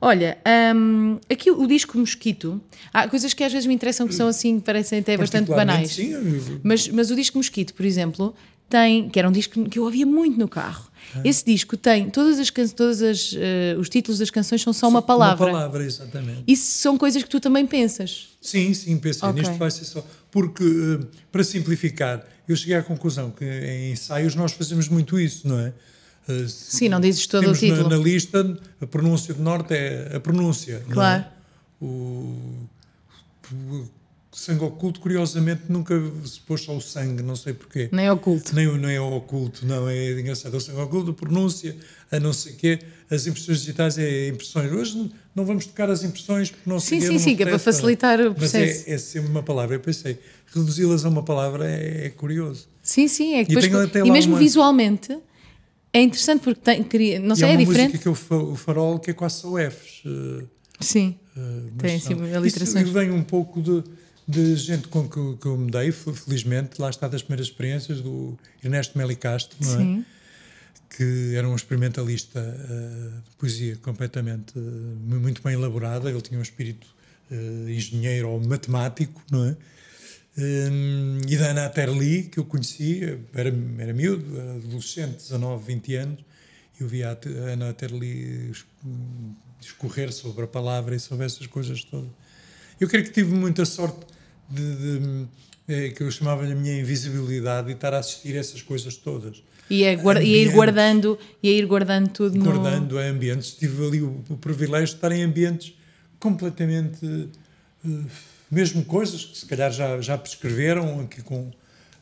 S2: Olha, hum, aqui o disco Mosquito, há coisas que às vezes me interessam que são assim, parecem até bastante banais.
S3: Sim,
S2: Mas, mas o disco Mosquito, por exemplo, tem, que era um disco que eu ouvia muito no carro.
S3: Ah.
S2: Esse disco tem todas as todas as, eh, os títulos das canções são só uma palavra.
S3: Uma palavra, exatamente.
S2: Isso são coisas que tu também pensas.
S3: Sim, sim, pensei,
S2: Ok.
S3: nisto vai ser só. Porque, eh, para simplificar, eu cheguei à conclusão que em ensaios nós fazemos muito isso, não é? Se-
S2: Sim, não dizes todo o
S3: temos na-
S2: título.
S3: Na, lista, a pronúncia do norte é a pronúncia. é?
S2: Claro.
S3: O, o sangue oculto, curiosamente, nunca se pôs só o sangue, não sei porquê.
S2: Nem é oculto.
S3: Nem, nem é oculto, não, é engraçado. O sangue oculto, a pronúncia, a não sei quê, as impressões digitais é impressões. Hoje não- vamos tocar as impressões porque não
S2: Sim,
S3: sei
S2: sim,
S3: não
S2: sim, que é para
S3: interessa.
S2: facilitar o
S3: Mas
S2: processo.
S3: é, é sempre uma palavra. Eu pensei, reduzi-las a uma palavra é, é curioso.
S2: Sim, sim, é que
S3: E
S2: depois, e mesmo
S3: uma-
S2: visualmente é interessante porque tem, cria- não
S3: e
S2: sei, é
S3: uma
S2: diferente.
S3: música que é o, fa- o farol que é quase só Fs. eh,
S2: Sim,
S3: mas
S2: Tem, assim,
S3: não.
S2: aliterações.
S3: Isso vem um pouco de, de gente com que, que eu me dei, fe- felizmente, lá está das primeiras experiências do Ernesto Meli Castro, não é?
S2: sim.
S3: que era um experimentalista eh, de poesia completamente mu- muito bem elaborada, ele tinha um espírito eh, engenheiro ou matemático, não é? Hum, e da Ana Terli, que eu conhecia, era, era miúdo, era adolescente, 19, 20 anos, e eu via a Ana Terli es- discorrer sobre a palavra e sobre essas coisas todas. Eu creio que tive muita sorte de, de, eh, que eu chamava-lhe a minha invisibilidade e estar a assistir a essas coisas todas.
S2: E é, guarda- e é ir guardando e é ir guardando tudo no.
S3: Guardando a ambientes. Tive ali o, o privilégio de estar em ambientes completamente. eh, mesmo coisas que se calhar já, já prescreveram, aqui com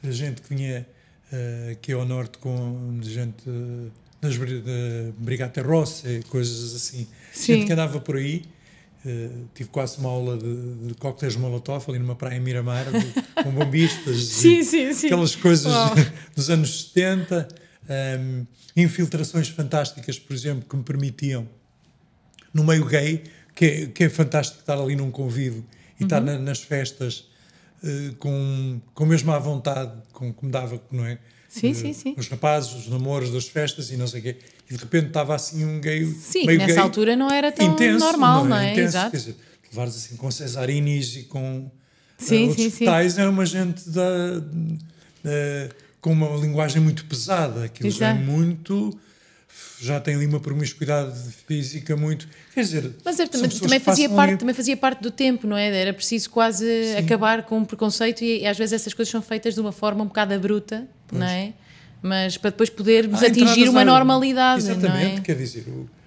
S3: a gente que vinha eh, aqui ao norte com gente das da Brigata Rossa, coisas assim.
S2: Sim.
S3: Gente que andava por aí. Uh, tive quase uma aula de, de coquetéis Molotov ali numa praia em Miramar, de, com bombistas.
S2: sim, sim, sim.
S3: Aquelas coisas dos anos 70. Um, infiltrações fantásticas, por exemplo, que me permitiam, no meio gay, que é, que é fantástico estar ali num convívio e uhum. estar na, nas festas uh, com, com mesmo à vontade, com, como dava, não é?
S2: Sim, uh, sim, sim.
S3: Os rapazes, os namoros das festas e não sei o quê. E de repente estava assim um gay.
S2: Sim,
S3: meio
S2: nessa
S3: gay,
S2: altura não era tão
S3: intenso,
S2: normal, não é? Não é?
S3: Intenso,
S2: Exato.
S3: Quer dizer, levares assim com Cesarinis e com
S2: sim,
S3: uh, outros
S2: sim,
S3: tais,
S2: sim.
S3: era uma gente da. com uma linguagem muito pesada, aquilo já é muito já tem ali uma promiscuidade física muito. Quer dizer.
S2: Mas também, também fazia parte, ali... também fazia parte do tempo, não é? Era preciso quase Sim. acabar com o preconceito e, e, às vezes essas coisas são feitas de uma forma um bocado bruta, não é? Mas para depois podermos ah, atingir uma normalidade.
S3: Exatamente,
S2: não é?
S3: quer dizer,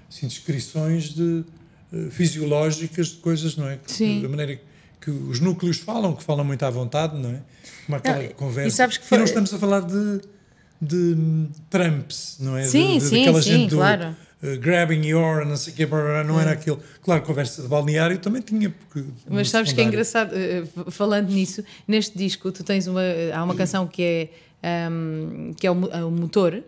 S3: assim, descrições de, uh, fisiológicas de coisas, não é?
S2: Sim.
S3: Da maneira que os núcleos falam, que falam muito à vontade, não é? Como aquela não, conversa.
S2: E, sabes que foi...
S3: e não estamos a falar de de Trumps, não é?
S2: Sim,
S3: de, de,
S2: sim,
S3: daquela
S2: sim,
S3: gente
S2: claro.
S3: Do, uh, grabbing your, não sei o quê, não era aquilo. Claro, conversa de balneário também tinha. Porque,
S2: Mas sabes que é engraçado, uh, falando nisso, neste disco tu tens uma. Há uma canção que é, um, que é o, o Motor.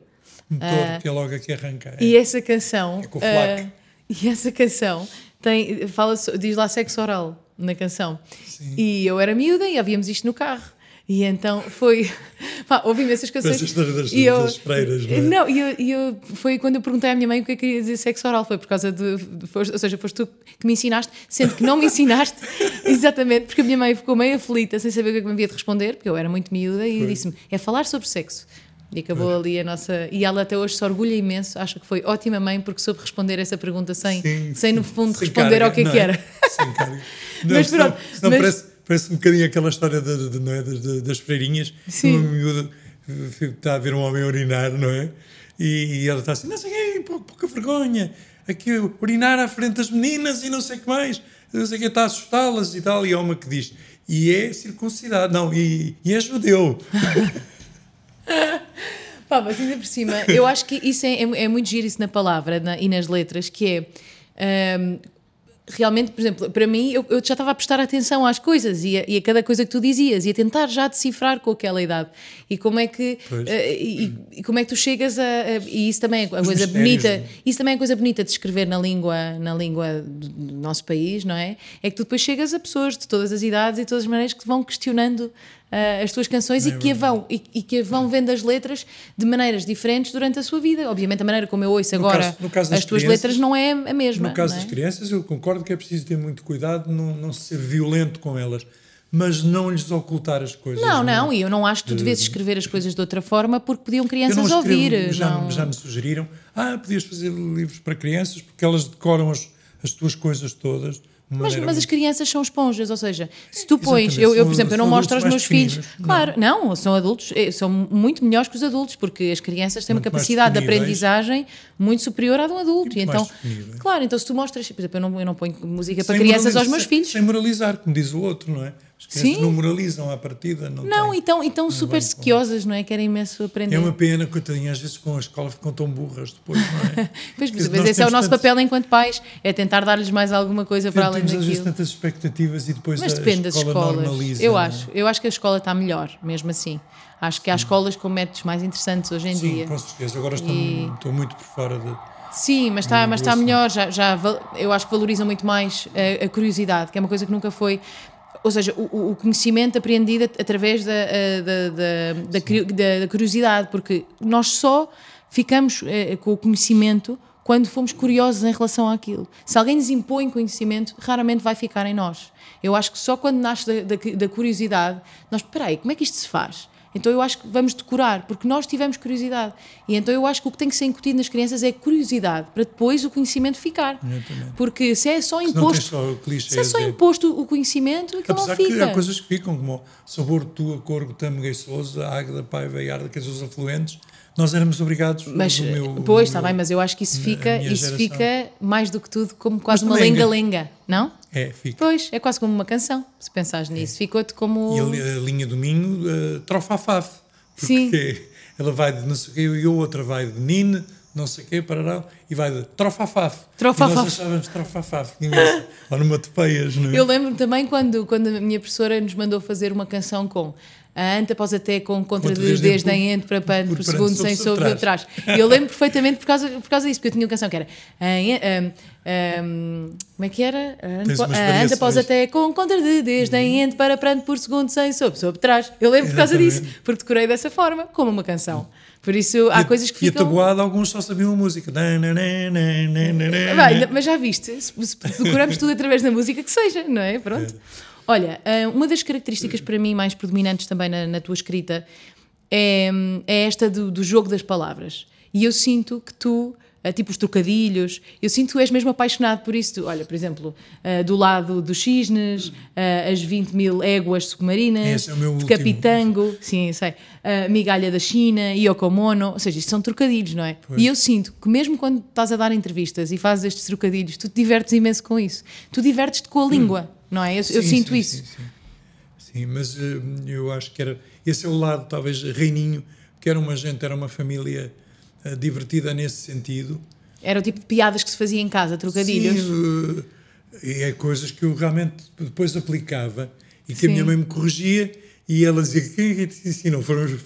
S3: Motor, uh, que é logo aqui arranca.
S2: É. E essa canção.
S3: É com o flaco.
S2: e essa canção tem, fala, diz lá sexo oral na canção.
S3: Sim.
S2: E eu era miúda e ouvíamos isto no carro. E então foi. Pá, ouvi essas canções.
S3: Essa história das,
S2: e eu,
S3: das freiras, não é?
S2: Não, e eu, e eu, foi quando eu perguntei à minha mãe o que é que queria dizer sexo oral. Foi por causa de. Ou seja, foste tu que me ensinaste, sendo que não me ensinaste, exatamente, porque a minha mãe ficou meio aflita, sem saber o que é que me havia de responder, porque eu era muito miúda, e disse-me: é falar sobre sexo. E acabou foi. ali a nossa. E ela até hoje se orgulha imenso, acha que foi ótima mãe porque soube responder essa pergunta sem,
S3: sim,
S2: sem no fundo,
S3: sem
S2: responder
S3: carga,
S2: ao que é que
S3: é?
S2: era.
S3: Sem carga. Não,
S2: mas
S3: senão,
S2: pronto.
S3: Senão
S2: mas,
S3: parece, parece um bocadinho aquela história de, de, é, das, das freirinhas.
S2: Sim.
S3: Uma miúda está a ver um homem urinar, não é? E, e ela está assim, não sei o pouca vergonha, aqui urinar à frente das meninas e não sei o que mais, não sei o que, está a assustá-las e tal. E há uma que diz, e é circuncidado, não, e, e é judeu.
S2: Pá, mas ainda por cima, eu acho que isso é, é, é muito giro isso na palavra na, e nas letras, que é. Um, realmente, por exemplo, para mim, eu, eu, já estava a prestar atenção às coisas e a, e a, cada coisa que tu dizias e a tentar já decifrar com aquela idade. E como é que, uh, e, e, como é que tu chegas a, a, E isso também é a coisa bonita. Né? Isso também é a coisa bonita de escrever na língua, na língua do nosso país, não é? É que tu depois chegas a pessoas de todas as idades e todas as maneiras que te vão questionando uh, as tuas canções é e, que a vão, e, e, que vão vendo as letras de maneiras diferentes durante a sua vida. Obviamente, a maneira como eu ouço
S3: no
S2: agora
S3: caso,
S2: as tuas letras não é a mesma.
S3: No caso
S2: é?
S3: das crianças, eu concordo que é preciso ter muito cuidado, não, não ser violento com elas. Mas não lhes ocultar as coisas.
S2: Não, não, e eu não acho que tu devesses escrever as coisas de outra forma porque podiam crianças
S3: não
S2: ouvir.
S3: Já,
S2: não...
S3: já me sugeriram, ah, podias fazer livros para crianças porque elas decoram as, as tuas coisas todas
S2: mas, mas, as crianças são esponjas, ou seja, se tu pões, eu, eu, por exemplo, eu não mostro aos meus filhos, não. claro, não, são adultos, eh, são muito melhores que os adultos, porque as crianças têm muito uma capacidade de aprendizagem muito superior à de um adulto. E então, claro, então se tu mostras, por exemplo, eu não, eu não ponho música para sem crianças aos meus filhos.
S3: Sem moralizar, como diz o outro, não é? As crianças Sim. não moralizam à partida. Não,
S2: não então, então não super sequiosas, não é? Querem imenso aprender.
S3: É uma pena, coitadinha, às vezes com a escola ficam tão burras depois, não é?
S2: pois, mas esse é o nosso tantos... papel enquanto pais, é tentar dar-lhes mais alguma coisa para além daquilo.
S3: às vezes tantas expectativas e depois
S2: mas
S3: a
S2: depende
S3: escola
S2: das escolas.
S3: normaliza.
S2: Eu
S3: é?
S2: acho, eu acho que a escola está melhor, mesmo assim. Acho que há escolas com métodos mais interessantes hoje em
S3: Sim,
S2: dia.
S3: Sim, com certeza. Agora estou, e... muito por fora de...
S2: Sim, mas está, mas está melhor. Já, já, eu acho que valorizam muito mais a, a, curiosidade, que é uma coisa que nunca foi ou seja, o, o conhecimento aprendido através da, da, da, da, da curiosidade, porque nós só ficamos eh, com o conhecimento quando fomos curiosos em relação àquilo. Se alguém nos impõe conhecimento, raramente vai ficar em nós. Eu acho que só quando nasce da curiosidade, nós, espera aí, como é que isto se faz? Então eu acho que vamos decorar, porque nós tivemos curiosidade. E então eu acho que o que tem que ser incutido nas crianças é curiosidade, para depois o conhecimento ficar. Porque se é só imposto,
S3: só
S2: se é só imposto o conhecimento, aquilo
S3: Apesar
S2: não fica.
S3: que há coisas que ficam, como sabor, tua, corgo, tâmega e souza, águeda, paiva e arda, que os afluentes, nós éramos obrigados
S2: mas,
S3: meu,
S2: Pois, está bem, mas eu acho que isso fica, isso fica mais do que tudo como quase uma lenga-lenga, não?
S3: É, fica.
S2: Pois, é quase como uma canção, se pensares nisso. É. Ficou-te como.
S3: E a, a, linha do Minho, uh, trofafaf.
S2: Sim.
S3: Porque ela vai de não sei o quê, e a outra vai de Nine, não sei o quê, parará, e vai de trofafaf.
S2: Trofafaf.
S3: E nós achávamos trofafaf, ou numa tepeias, não é?
S2: Eu lembro também quando, quando a minha professora nos mandou fazer uma canção com a anta após até com contra, contra desde, em ente para pano por, por segundo sem sobre atrás. E eu lembro perfeitamente por causa, por causa disso, porque eu tinha uma canção que era um, um, como é que era? A anta após até com contra de desde em ente para pranto por segundo sem sobre sobre trás. Eu lembro por causa disso, porque decorei dessa forma, como uma canção. Por isso há
S3: e,
S2: coisas que ficam.
S3: E a tabuada, alguns só sabiam a música.
S2: Vai, mas já viste, se, se decoramos tudo através da música, que seja, não é? Pronto. É. Olha, eh, uma das características para mim mais predominantes também na, na tua escrita é, é esta do, do, jogo das palavras. E eu sinto que tu, eh, tipo os trocadilhos, eu sinto que tu és mesmo apaixonado por isso. olha, por exemplo, uh, do lado dos cisnes, as 20 mil éguas submarinas,
S3: é o
S2: Capitango, sim, sei, Migalha da China, Yokomono, ou seja, isto são trocadilhos, não é? Pois. E eu sinto que mesmo quando estás a dar entrevistas e fazes estes trocadilhos, tu te divertes imenso com isso. Tu divertes-te com a língua. Hum não é? Eu, sim, eu sinto
S3: sim,
S2: isso.
S3: Sim, sim. sim mas uh, eu acho que era. Esse é o lado, talvez, reininho, que era uma gente, era uma família uh, divertida nesse sentido.
S2: Era o tipo de piadas que se fazia em casa, trocadilhos.
S3: Sim, uh, e é coisas que eu realmente depois aplicava e que a minha mãe me corrigia e ela dizia: Quem é que te ensinou? Foram os,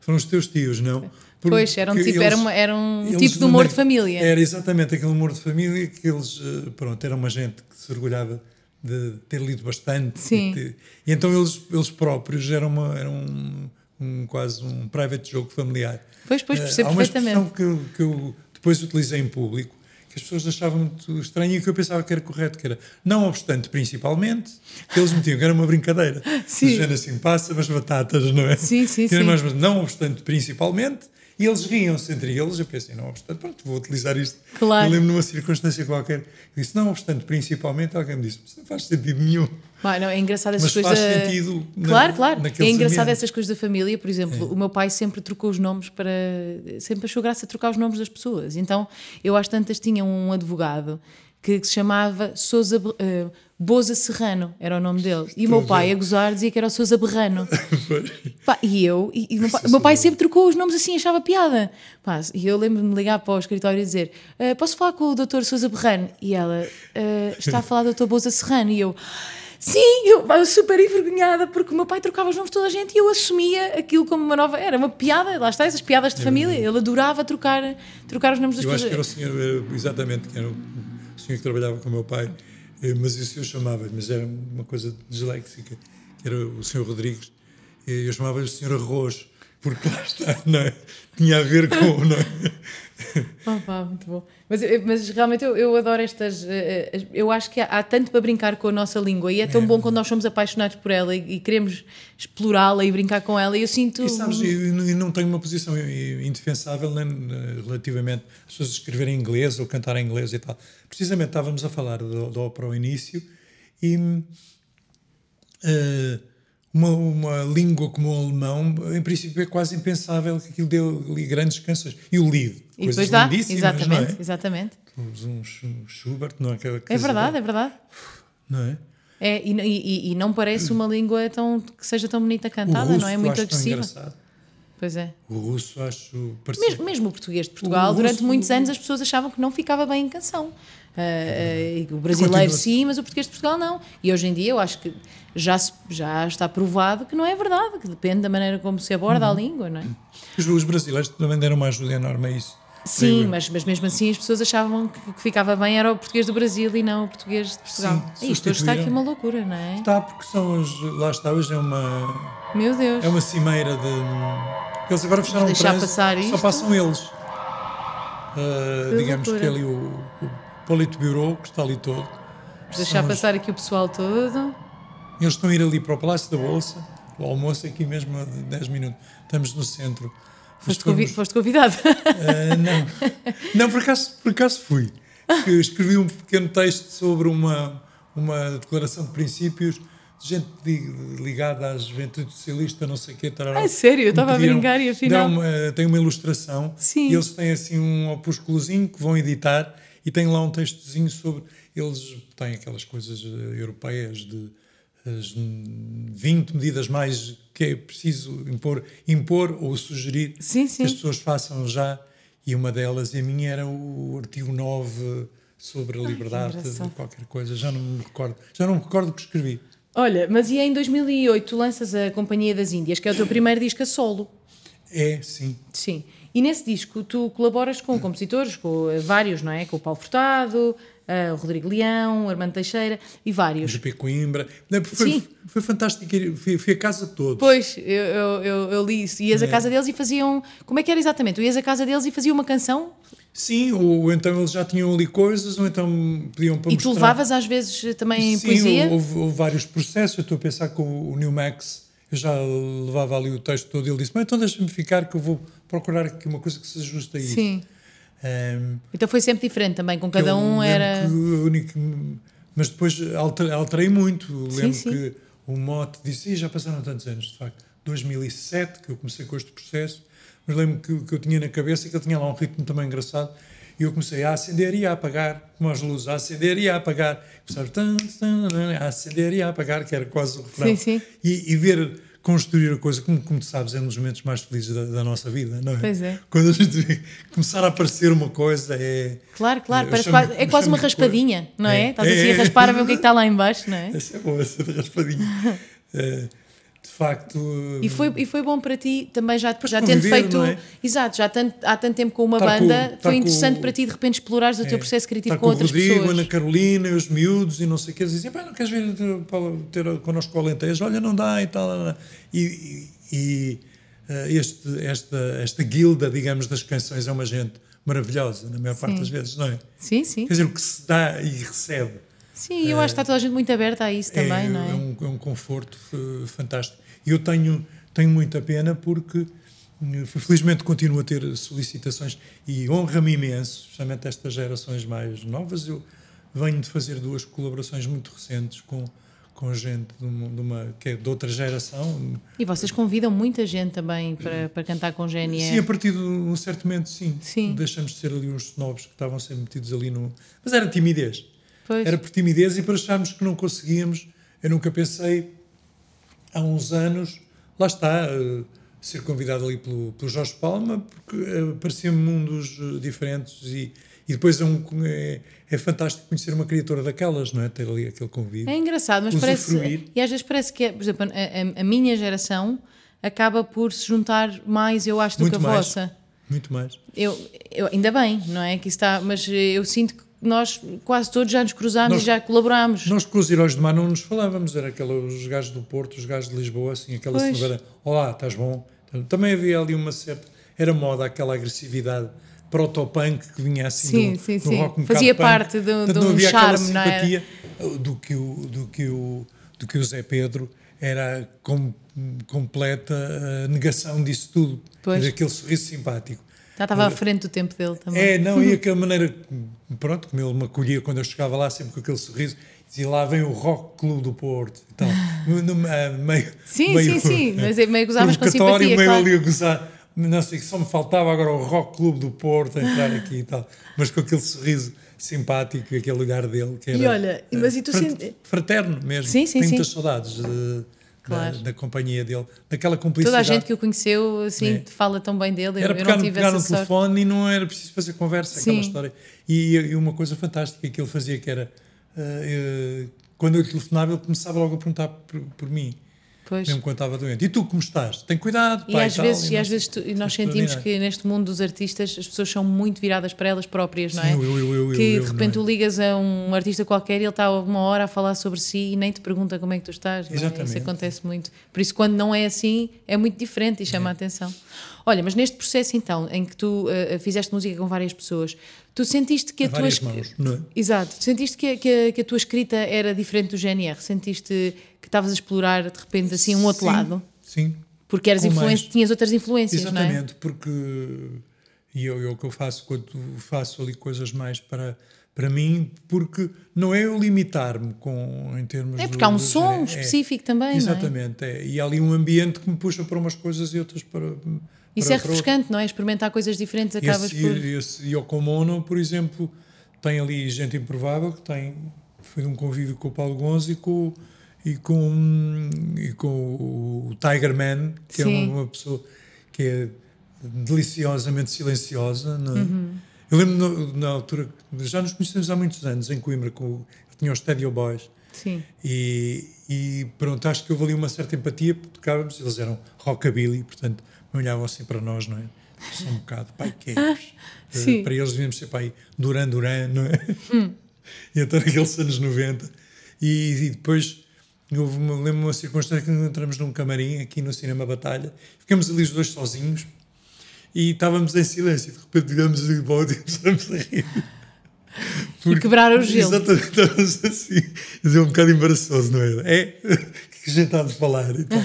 S3: foram os teus tios, não?
S2: Porque pois, era um, tipo, eles, era, uma, era um tipo de humor de família.
S3: Era exatamente aquele humor de família que eles, pronto, era uma gente que se orgulhava de ter lido bastante.
S2: Sim.
S3: E, ter, e então eles, eles próprios eram, uma, eram um, um, quase um private jogo familiar.
S2: Pois, pois, percebo uh, há uma
S3: perfeitamente. que eu, que eu depois utilizei em público que as pessoas achavam muito estranho e que eu pensava que era correto, que era não obstante, principalmente, que eles metiam que era uma brincadeira.
S2: Sim.
S3: assim, passa as batatas, não é?
S2: Sim, sim, sim.
S3: Mais, não obstante, principalmente, e eles riam-se entre eles. Eu pensei, não obstante, pronto, vou utilizar isto.
S2: Claro.
S3: Eu lembro numa circunstância qualquer. disse, não obstante, principalmente, alguém me disse, não faz sentido nenhum.
S2: Não, é engraçado essas
S3: mas
S2: coisas.
S3: Faz
S2: da...
S3: sentido.
S2: Claro, na, claro. É engraçado
S3: ambientes.
S2: essas coisas da família. Por exemplo, é. o meu pai sempre trocou os nomes para. Sempre achou graça trocar os nomes das pessoas. Então, eu às tantas tinha um advogado que, que se chamava Sousa. Uh, Boza Serrano era o nome dele. E o meu pai, a gozar, dizia que era o Sousa Berrano. Pá, e eu, e, e meu, pai, meu pai sempre trocou os nomes assim, achava piada. Pá, e eu lembro-me de ligar para o escritório e dizer: uh, Posso falar com o doutor Sousa Berrano? E ela uh, está a falar do doutor Boza Serrano. E eu. Sim, eu, eu super envergonhada porque o meu pai trocava os nomes de toda a gente e eu assumia aquilo como uma nova. Era uma piada, lá está, essas piadas de é família. Ele adorava trocar, trocar os nomes das
S3: pessoas.
S2: Eu
S3: acho que era o senhor, exatamente, que era o senhor que trabalhava com o meu pai mas isso eu chamava, mas era uma coisa disléxica, que era o Sr. Rodrigues, eu chamava-lhe o Sr. Arroz, porque lá está, não é? Tinha a ver com. Não é?
S2: Oh, pá, muito bom. Mas, mas realmente eu, eu adoro estas. Eh, eh, eu acho que há, há, tanto para brincar com a nossa língua e é tão é. bom quando nós somos apaixonados por ela e, e queremos explorá-la e brincar com ela. E eu sinto.
S3: E sabes, e não tenho uma posição indefensável nem, relativamente às pessoas escreverem em inglês ou cantar em inglês e tal. Precisamente estávamos a falar da ópera ao início e. Uh, uma, uma língua como o alemão, em princípio é quase impensável que aquilo dê ali grandes canções. E o Lied,
S2: e coisas dá, exatamente, é? exatamente.
S3: Um, Schubert, não é? Aquela
S2: é verdade, é verdade.
S3: Não é?
S2: É, e, e, e, não parece uma língua tão, que seja tão bonita cantada, não é? Muito agressiva. Pois é.
S3: O russo acho
S2: parecido. Mesmo, mesmo o português de Portugal, o durante russo, muitos anos as pessoas achavam que não ficava bem em canção. Uh, uh, o brasileiro sim, mas o português de Portugal não. E hoje em dia eu acho que já, se, já está provado que não é verdade, que depende da maneira como se aborda uhum. a língua, não é?
S3: Os, os brasileiros também deram uma ajuda enorme a isso.
S2: Sim, mas, mas mesmo assim as pessoas achavam que, que ficava bem era o português do Brasil e não o português de Portugal. Sim, isto hoje está aqui uma loucura, não é?
S3: Está, porque são os. Lá está, hoje é uma.
S2: Meu Deus.
S3: É uma cimeira de. Eles agora fecharam
S2: deixar trânsito, passar isto?
S3: Só passam eles. Uh, digamos loucura. que ali o, o Politburo, que está ali todo.
S2: Deixar passar aqui o pessoal todo.
S3: Eles estão a ir ali para o Palácio da Bolsa, o almoço aqui mesmo a 10 minutos. Estamos no centro.
S2: Foste, convi foste convidado?
S3: Uh, não. Não, por acaso, por acaso fui. Escrevi um pequeno texto sobre uma, uma declaração de princípios de gente ligada à juventude socialista, não sei o quê.
S2: Tarará, ah, sério? Eu estava a brincar e afinal...
S3: Uma, tem uma ilustração.
S2: Sim.
S3: E eles têm assim um opúsculozinho que vão editar e tem lá um textozinho sobre. Eles têm aquelas coisas eh, europeias de as 20 medidas mais que é preciso impor, impor ou sugerir
S2: sim, sim.
S3: que as pessoas façam já. E uma delas, e a minha, era o artigo 9 sobre a liberdade de qualquer coisa. Já não me recordo. Já não me recordo o que escrevi.
S2: Olha, mas e em 2008 tu lanças a Companhia das Índias, que é o teu primeiro disco a solo.
S3: É, sim.
S2: Sim. E nesse disco tu colaboras com compositores, com eh, vários, não é? Com o Paulo Furtado, eh, o Rodrigo Leão, o Armando Teixeira e vários.
S3: GP Coimbra. Não, foi,
S2: Sim.
S3: foi fantástico. Fui, fui a casa de todos.
S2: Pois, eu, eu, eu, eu li isso. Ias à casa deles e faziam. Como é que era exatamente? Tu ias à casa deles e faziam uma canção
S3: Sim, ou então eles já tinham ali coisas, ou então pediam para
S2: e tu
S3: mostrar.
S2: levavas às vezes também
S3: Sim,
S2: poesia?
S3: Houve, houve vários processos. Eu estou a pensar que o, o New Max, eu já levava ali o texto todo e ele disse: Mas então deixa-me ficar que eu vou procurar aqui uma coisa que se ajuste a isso.
S2: Sim.
S3: Ahm,
S2: Então foi sempre diferente também, com cada um era.
S3: único, mas depois alterei, alterei muito. Lembro
S2: sim.
S3: que o mote disse: "Ih, já passaram tantos anos, de facto. 2007 que eu comecei com este processo, mas lembro que, que eu tinha na cabeça que ele tinha lá um ritmo também engraçado. E eu comecei a acender e a apagar, como as luzes, a acender e a apagar. Começava a acender e a apagar, que era quase o refrão.
S2: Sim, sim.
S3: E, e ver construir a coisa, como, como tu sabes, é um dos momentos mais felizes da, da nossa vida, não é?
S2: Pois é.
S3: Quando a gente começar a aparecer uma coisa, é.
S2: Claro, claro, parece
S3: chamo-
S2: quase- é quase uma raspadinha,
S3: cor.
S2: não é?
S3: É.
S2: Estás assim
S3: É,
S2: a
S3: é.
S2: raspar a ver o que é que está lá em baixo, não é?
S3: Essa é boa, essa de raspadinha. Eh, de facto.
S2: E foi, e foi bom para ti também já, já tendo feito.
S3: é?
S2: Exato, já tanto, há tanto tempo com uma
S3: com-
S2: banda, foi
S3: com
S2: interessante
S3: o-
S2: para ti de repente explorares o teu
S3: é,
S2: processo criativo
S3: estar
S2: com,
S3: o
S2: outras
S3: Rodrigo,
S2: pessoas.
S3: Ana Carolina, os miúdos e não sei o que. Eles "Pá, não queres vir ter, ter connosco o Alentejo? Olha, não dá e tal. lá, lá." E, e, e, eh, este, esta, esta guilda, digamos, das canções é uma gente maravilhosa, na maior parte
S2: Sim.
S3: das vezes, não é?
S2: Sim, sim.
S3: Quer dizer, o que se dá e recebe.
S2: Sim, eu acho que está toda a gente muito aberta a isso também,
S3: é,
S2: não é?
S3: é um, é um conforto eh, fantástico. E eu tenho, tenho muita pena porque, eh, felizmente, continuo a ter solicitações e honra-me imenso, especialmente estas gerações mais novas. Eu venho de fazer duas colaborações muito recentes com, com gente de uma, de uma- que é de outra geração.
S2: E vocês convidam muita gente também para, para cantar com GNR.
S3: Sim, a partir de um certo momento, sim.
S2: Sim.
S3: Deixamos de ser ali uns snobs que estavam sempre metidos ali no. Mas era timidez.
S2: Pois.
S3: Era por timidez e por acharmos que não conseguíamos. Eu nunca pensei, há uns anos, lá está, eh, ser convidado ali pelo, pelo Jorge Palma, porque eh, parecia-me mundos eh, diferentes e, e depois é, um, é, é fantástico conhecer uma criatura daquelas, não é? Ter ali aquele convite.
S2: É engraçado, mas
S3: Usufruir.
S2: parece. E às vezes parece que, é, por exemplo, a, a- a minha geração acaba por se juntar mais, eu acho, do
S3: Muito
S2: que a
S3: mais.
S2: vossa.
S3: Muito mais.
S2: Eu, eu, ainda bem, não é? Que está, mas eu sinto que nós quase todos já nos cruzámos
S3: Nós-
S2: e já colaborámos.
S3: Nós com os heróis de mar não nos falávamos, era aquela, os gajos do Porto, os gajos de Lisboa, assim, aquela
S2: Pois.
S3: celebração. Olá, estás bom? Também havia ali uma certa. Era moda aquela agressividade proto-punk que vinha assim
S2: Sim,
S3: do,
S2: sim,
S3: do
S2: sim.
S3: rock um
S2: Fazia parte do-
S3: Portanto,
S2: de
S3: não
S2: um
S3: havia aquela
S2: charme, era?
S3: simpatia do que o, do que o, do que o Zé Pedro era com, completa eh, negação disso tudo.
S2: Pois.
S3: Era aquele sorriso simpático.
S2: Já estava à frente do tempo dele também.
S3: É, não, e aquela maneira, pronto, como ele me acolhia quando eu chegava lá, sempre com aquele sorriso, dizia lá vem o Rock Clube do Porto e tal. No- ah, meio,
S2: Sim,
S3: meio,
S2: sim, sim, mas é meio gozavas com simpatia,
S3: meio
S2: claro.
S3: ali a gozar. Não sei, só me faltava agora o Rock Clube do Porto a entrar aqui e tal. Mas com aquele sorriso simpático e aquele olhar dele que era
S2: E olha,
S3: eh,
S2: mas e tu
S3: fraterno mesmo.
S2: Sim, sim,
S3: Tenho
S2: sim.
S3: muitas saudades de-
S2: Claro.
S3: da, da companhia dele, daquela
S2: Toda
S3: cumplicidade.
S2: a gente que o conheceu assim,
S3: É.
S2: fala tão bem dele.
S3: Era
S2: eu
S3: pegar,
S2: não tive
S3: pegar no
S2: sorte.
S3: telefone e não era preciso fazer conversa, aquela
S2: Sim.
S3: história. E, e uma coisa fantástica que ele fazia que era eh, quando eu telefonava, ele começava logo a perguntar por, por mim,
S2: Pois.
S3: mesmo quando estava doente. E tu como estás? Tem cuidado,
S2: E
S3: pai,
S2: às
S3: tal,
S2: vezes, e às vezes tu- e nós
S3: é
S2: sentimos que neste mundo dos artistas as pessoas são muito viradas para elas próprias, não é?
S3: Sim, eu, eu, eu,
S2: que
S3: eu,
S2: de repente
S3: não
S2: tu ligas a um artista qualquer e ele está uma hora a falar sobre si e nem te pergunta como é que tu estás. é? Isso
S3: Exatamente.
S2: acontece muito. Por isso, quando não é assim, é muito diferente e chama a atenção. Olha, mas neste processo então, em que tu eh, fizeste música com várias pessoas, tu sentiste que a,
S3: A
S2: tua.
S3: mãos, não é?
S2: Exato. Sentiste que, a- que, a, que a tua escrita era diferente do GNR? Sentiste que estavas a explorar de repente assim um outro
S3: Sim,
S2: lado?
S3: Sim,
S2: Porque eras influência, tinhas outras influências, não é?
S3: Exatamente, porque e eu, eu o que eu faço quando faço ali coisas mais para para mim, porque não é eu limitar-me com em termos
S2: É
S3: do-
S2: porque há um
S3: do
S2: som
S3: é.
S2: específico também, não é?
S3: Exatamente, é. e há ali um ambiente que me puxa para umas coisas e outras para.
S2: Isso
S3: para-
S2: é
S3: para
S2: refrescante, não é? Experimentar coisas diferentes, acabas
S3: Esse,
S2: por.
S3: esse Yoko Ono, por exemplo, tem ali gente improvável que tem. Foi um convívio com o Paulo Gonzo e com, e com, e com o Tiger Man, que é
S2: Sim.
S3: uma, uma pessoa que é deliciosamente silenciosa. Não é? uhum. Eu lembro na, altura, já nos conhecemos há muitos anos em Coimbra, com, eu tinha os Stadio Boys.
S2: Sim.
S3: E, e pronto, acho que houve ali uma certa empatia, porque tocávamos, eles eram rockabilly, portanto, olhavam assim para nós, não é? Só um bocado, pai, que é? Ah, uh, para eles devíamos ser pai Duran Duran, não é? Hum. E então naqueles anos 90. E, e depois houve uma, lembro uma circunstância que entramos num camarim aqui no Cinema Batalha, ficamos ali os dois sozinhos e estávamos em silêncio. De repente, digamos assim, bode e começamos a rir.
S2: Porque, e quebrar o gelo.
S3: Exatamente, estávamos assim. É um bocado embaraçoso, não é? É, que a gente está de falar e tal.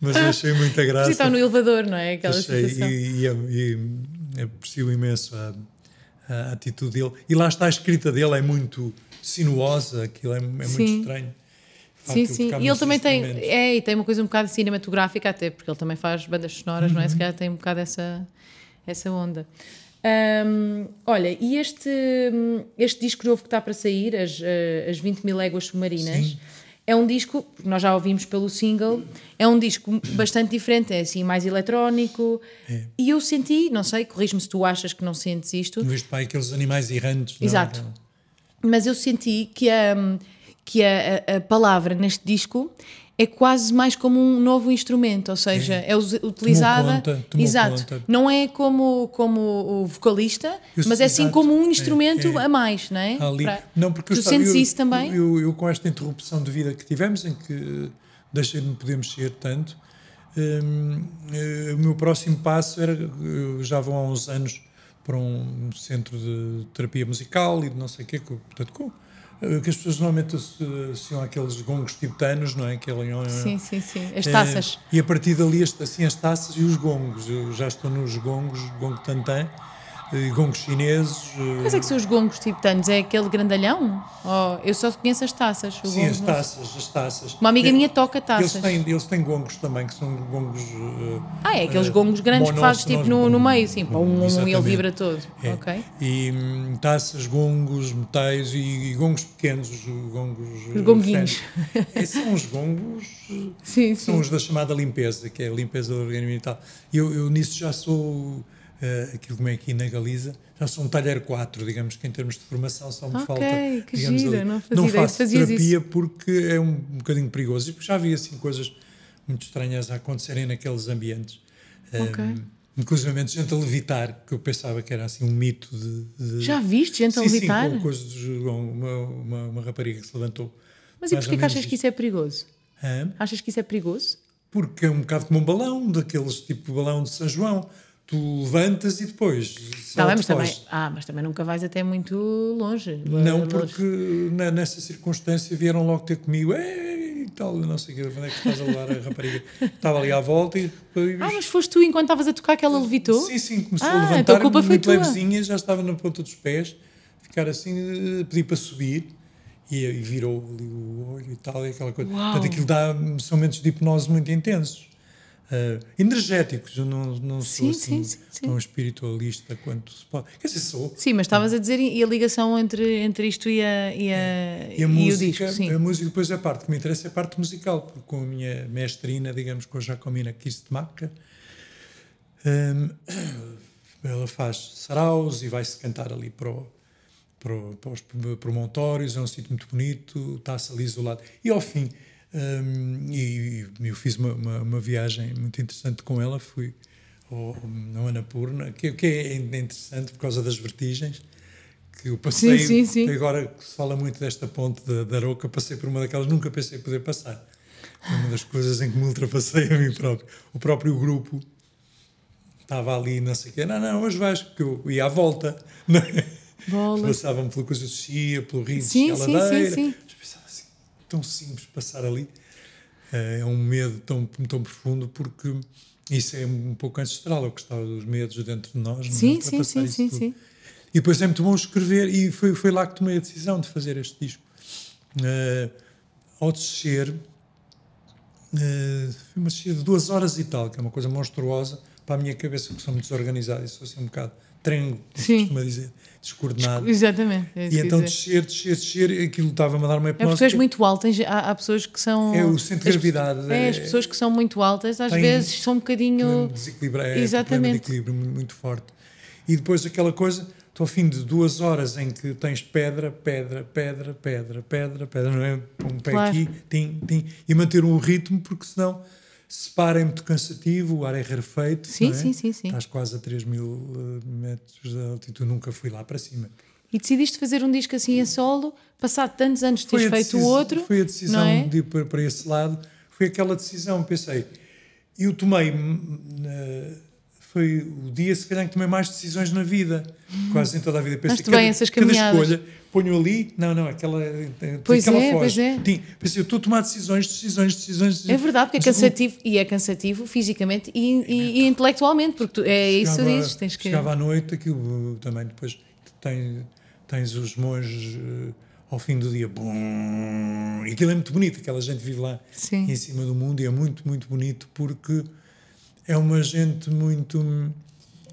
S3: Mas achei muita graça. Você
S2: está no elevador, não é? Aquela
S3: achei, situação. E, e, e aprecio imenso a, a, atitude dele. E lá está a escrita dele, é muito sinuosa, aquilo é, é muito estranho.
S2: Sim, sim. E ele também tem, é, e tem uma coisa um bocado cinematográfica, até porque ele também faz bandas sonoras, uhum. não é? Se calhar tem um bocado essa, essa onda. Um, olha, e este, este disco novo que está para sair, As, eh, as 20 mil léguas submarinas, sim. É um disco, nós já ouvimos pelo single, é um disco bastante diferente, é assim, mais eletrónico. É. E eu senti, não sei, corrijo-me se tu achas que não sentes isto.
S3: Viste para aqueles animais errantes.
S2: É? Exato. Não, Mas eu senti que a, que a, a palavra neste disco é quase mais como um novo instrumento, ou seja, é, é utilizada. Tomou conta, exato. Conta. Não é como, como o vocalista, eu, mas é sim como um instrumento é, é. a mais, não é?
S3: Ali, Para, não, porque tu
S2: sentes
S3: eu,
S2: isso também?
S3: Eu, eu, com esta interrupção de vida que tivemos, em que deixei de me poder mexer tanto, hum, eh, o meu próximo passo era. Eu já vou há uns anos para um centro de terapia musical e de não sei o quê, portanto, com eh, que as pessoas normalmente associam aqueles gongos tibetanos, não é? Aquele,
S2: sim, sim, sim. As taças.
S3: É, e a partir dali, assim, as taças e os gongos. Eu já estou nos gongos, gongo tantã, gongos chineses.
S2: Mas é que são os gongos tibetanos? É aquele grandalhão? Oh, eu só conheço as taças.
S3: Sim, as taças, as taças.
S2: Uma amiga minha toca taças.
S3: Eles têm, eles têm gongos também, que são gongos. Uh,
S2: ah, é aqueles uh, gongos grandes que fazes tipo no, no meio, assim, um, e ele vibra todo. É. Ok.
S3: E um, taças, gongos, metais e, e, gongos pequenos, os gongos.
S2: Os gonguinhos.
S3: São os gongos.
S2: Sim,
S3: são sim. os da chamada limpeza, que é a limpeza do organismo e tal. Eu, eu nisso já sou uh, aquilo como é aqui na Galiza, já sou um talher 4, digamos que em termos de formação só me
S2: okay,
S3: falta.
S2: Que digamos, gira, não,
S3: não faço terapia isso. porque é um, um bocadinho perigoso. E já havia assim coisas muito estranhas a acontecerem naqueles ambientes.
S2: Okay. Um,
S3: inclusive gente a levitar, que eu pensava que era assim um mito de. de...
S2: Já viste gente sim, a levitar?
S3: Sim, com coisas de uma, uma, uma rapariga que se levantou.
S2: Mas e porquê que achas que isso é perigoso? Hã? Achas que isso é perigoso?
S3: Porque é um bocado como um balão, daqueles tipo balão de São João tu levantas e depois.
S2: Tá bem, mas também, ah, mas também nunca vais até muito longe.
S3: Não, porque na, nessa circunstância vieram logo ter comigo, e tal, não sei onde é que estás a levar a rapariga. Estava ali à volta e depois.
S2: Ah, mas foste tu enquanto estavas a tocar que ela levitou?
S3: Sim, sim, começou ah, a levantar, então a culpa muito foi levezinha, já estava na ponta dos pés, ficar assim, pedir para subir. E, e virou ali o olho e tal, e aquela coisa. Uau. Portanto, aquilo dá, são momentos de hipnose muito intensos uh, energéticos. Eu não, não sou sim, assim sim, sim, tão espiritualista quanto se pode. Quer dizer, sou.
S2: Sim, mas estavas a dizer e a ligação entre, entre isto e, a, e, a, e, a música, o disco. Sim.
S3: A música, depois, a parte que me interessa é a parte musical, porque com a minha mestrina, digamos, com a Jacomina Kistmacher, um, ela faz saraus e vai-se cantar ali para, o, para, para os promontórios, é um sítio muito bonito, está-se ali isolado. E ao fim um, e, e, eu fiz uma, uma, uma, viagem muito interessante com ela, fui ao, ao Annapurna, que, que é interessante por causa das vertigens, que eu passei,
S2: sim, sim, sim.
S3: agora que se fala muito desta ponte da, da Aroca, passei por uma daquelas, nunca pensei poder passar. Foi uma das coisas em que me ultrapassei a mim próprio. O próprio grupo estava ali, não sei o quê, não, não, hoje vais, porque eu ia à volta, é? Passavam pelo Coisa de Chia, pelo Rio de
S2: sim, sim, sim, sim
S3: tão simples passar ali. Eh, é um medo tão, tão profundo porque isso é um pouco ancestral, é o que está dos medos dentro de nós.
S2: Sim, é? sim, sim, sim, sim.
S3: E depois é muito bom escrever e foi, foi lá que tomei a decisão de fazer este disco. Uh, ao descer, uh, foi uma descida de duas horas e tal, que é uma coisa monstruosa para a minha cabeça, que sou muito desorganizado e sou assim um bocado trem, como costuma dizer, descoordenado.
S2: Exatamente. É
S3: e então descer, descer, descer, aquilo estava-me a dar uma
S2: hipnose. É porque és muito alto, há, há, pessoas que são...
S3: É o centro de gravidade.
S2: É, as pessoas que são muito altas, às vezes são um bocadinho...
S3: Desequilibrar, é, Exatamente. de equilíbrio muito forte. E depois aquela coisa, estou ao fim de duas horas em que tens pedra, pedra, pedra, pedra, pedra, pedra, não é? Um pé claro. aqui, tim, tim, e manter um ritmo, porque senão se para é muito cansativo, o ar é rarefeito.
S2: Sim,
S3: é?
S2: sim, sim, sim.
S3: Estás quase a 3 mil eh, metros de altitude, nunca fui lá para cima.
S2: E decidiste fazer um disco assim a solo, passado tantos anos de teres feito o outro.
S3: Foi a decisão é? de ir para esse lado, foi aquela decisão, pensei, eu tomei foi o dia, se calhar, que tomei mais decisões na vida, quase em toda a vida.
S2: Pensei, Mas bem essas caminhadas.
S3: Cada escolha, ponho ali, não, não, aquela,
S2: pois
S3: aquela
S2: é,
S3: foge.
S2: Pois é.
S3: Tinha, pensei, eu estou a tomar decisões, decisões, decisões.
S2: É verdade, porque é cansativo, e é cansativo fisicamente e, e, e intelectualmente, porque tu, é isso que dizes. Tens que...
S3: Chegava à noite, aquilo também, depois tens, tens os monges eh, ao fim do dia, bom, e aquilo é muito bonito, aquela gente vive lá
S2: Sim.
S3: em cima do mundo e é muito, muito bonito porque é uma gente muito.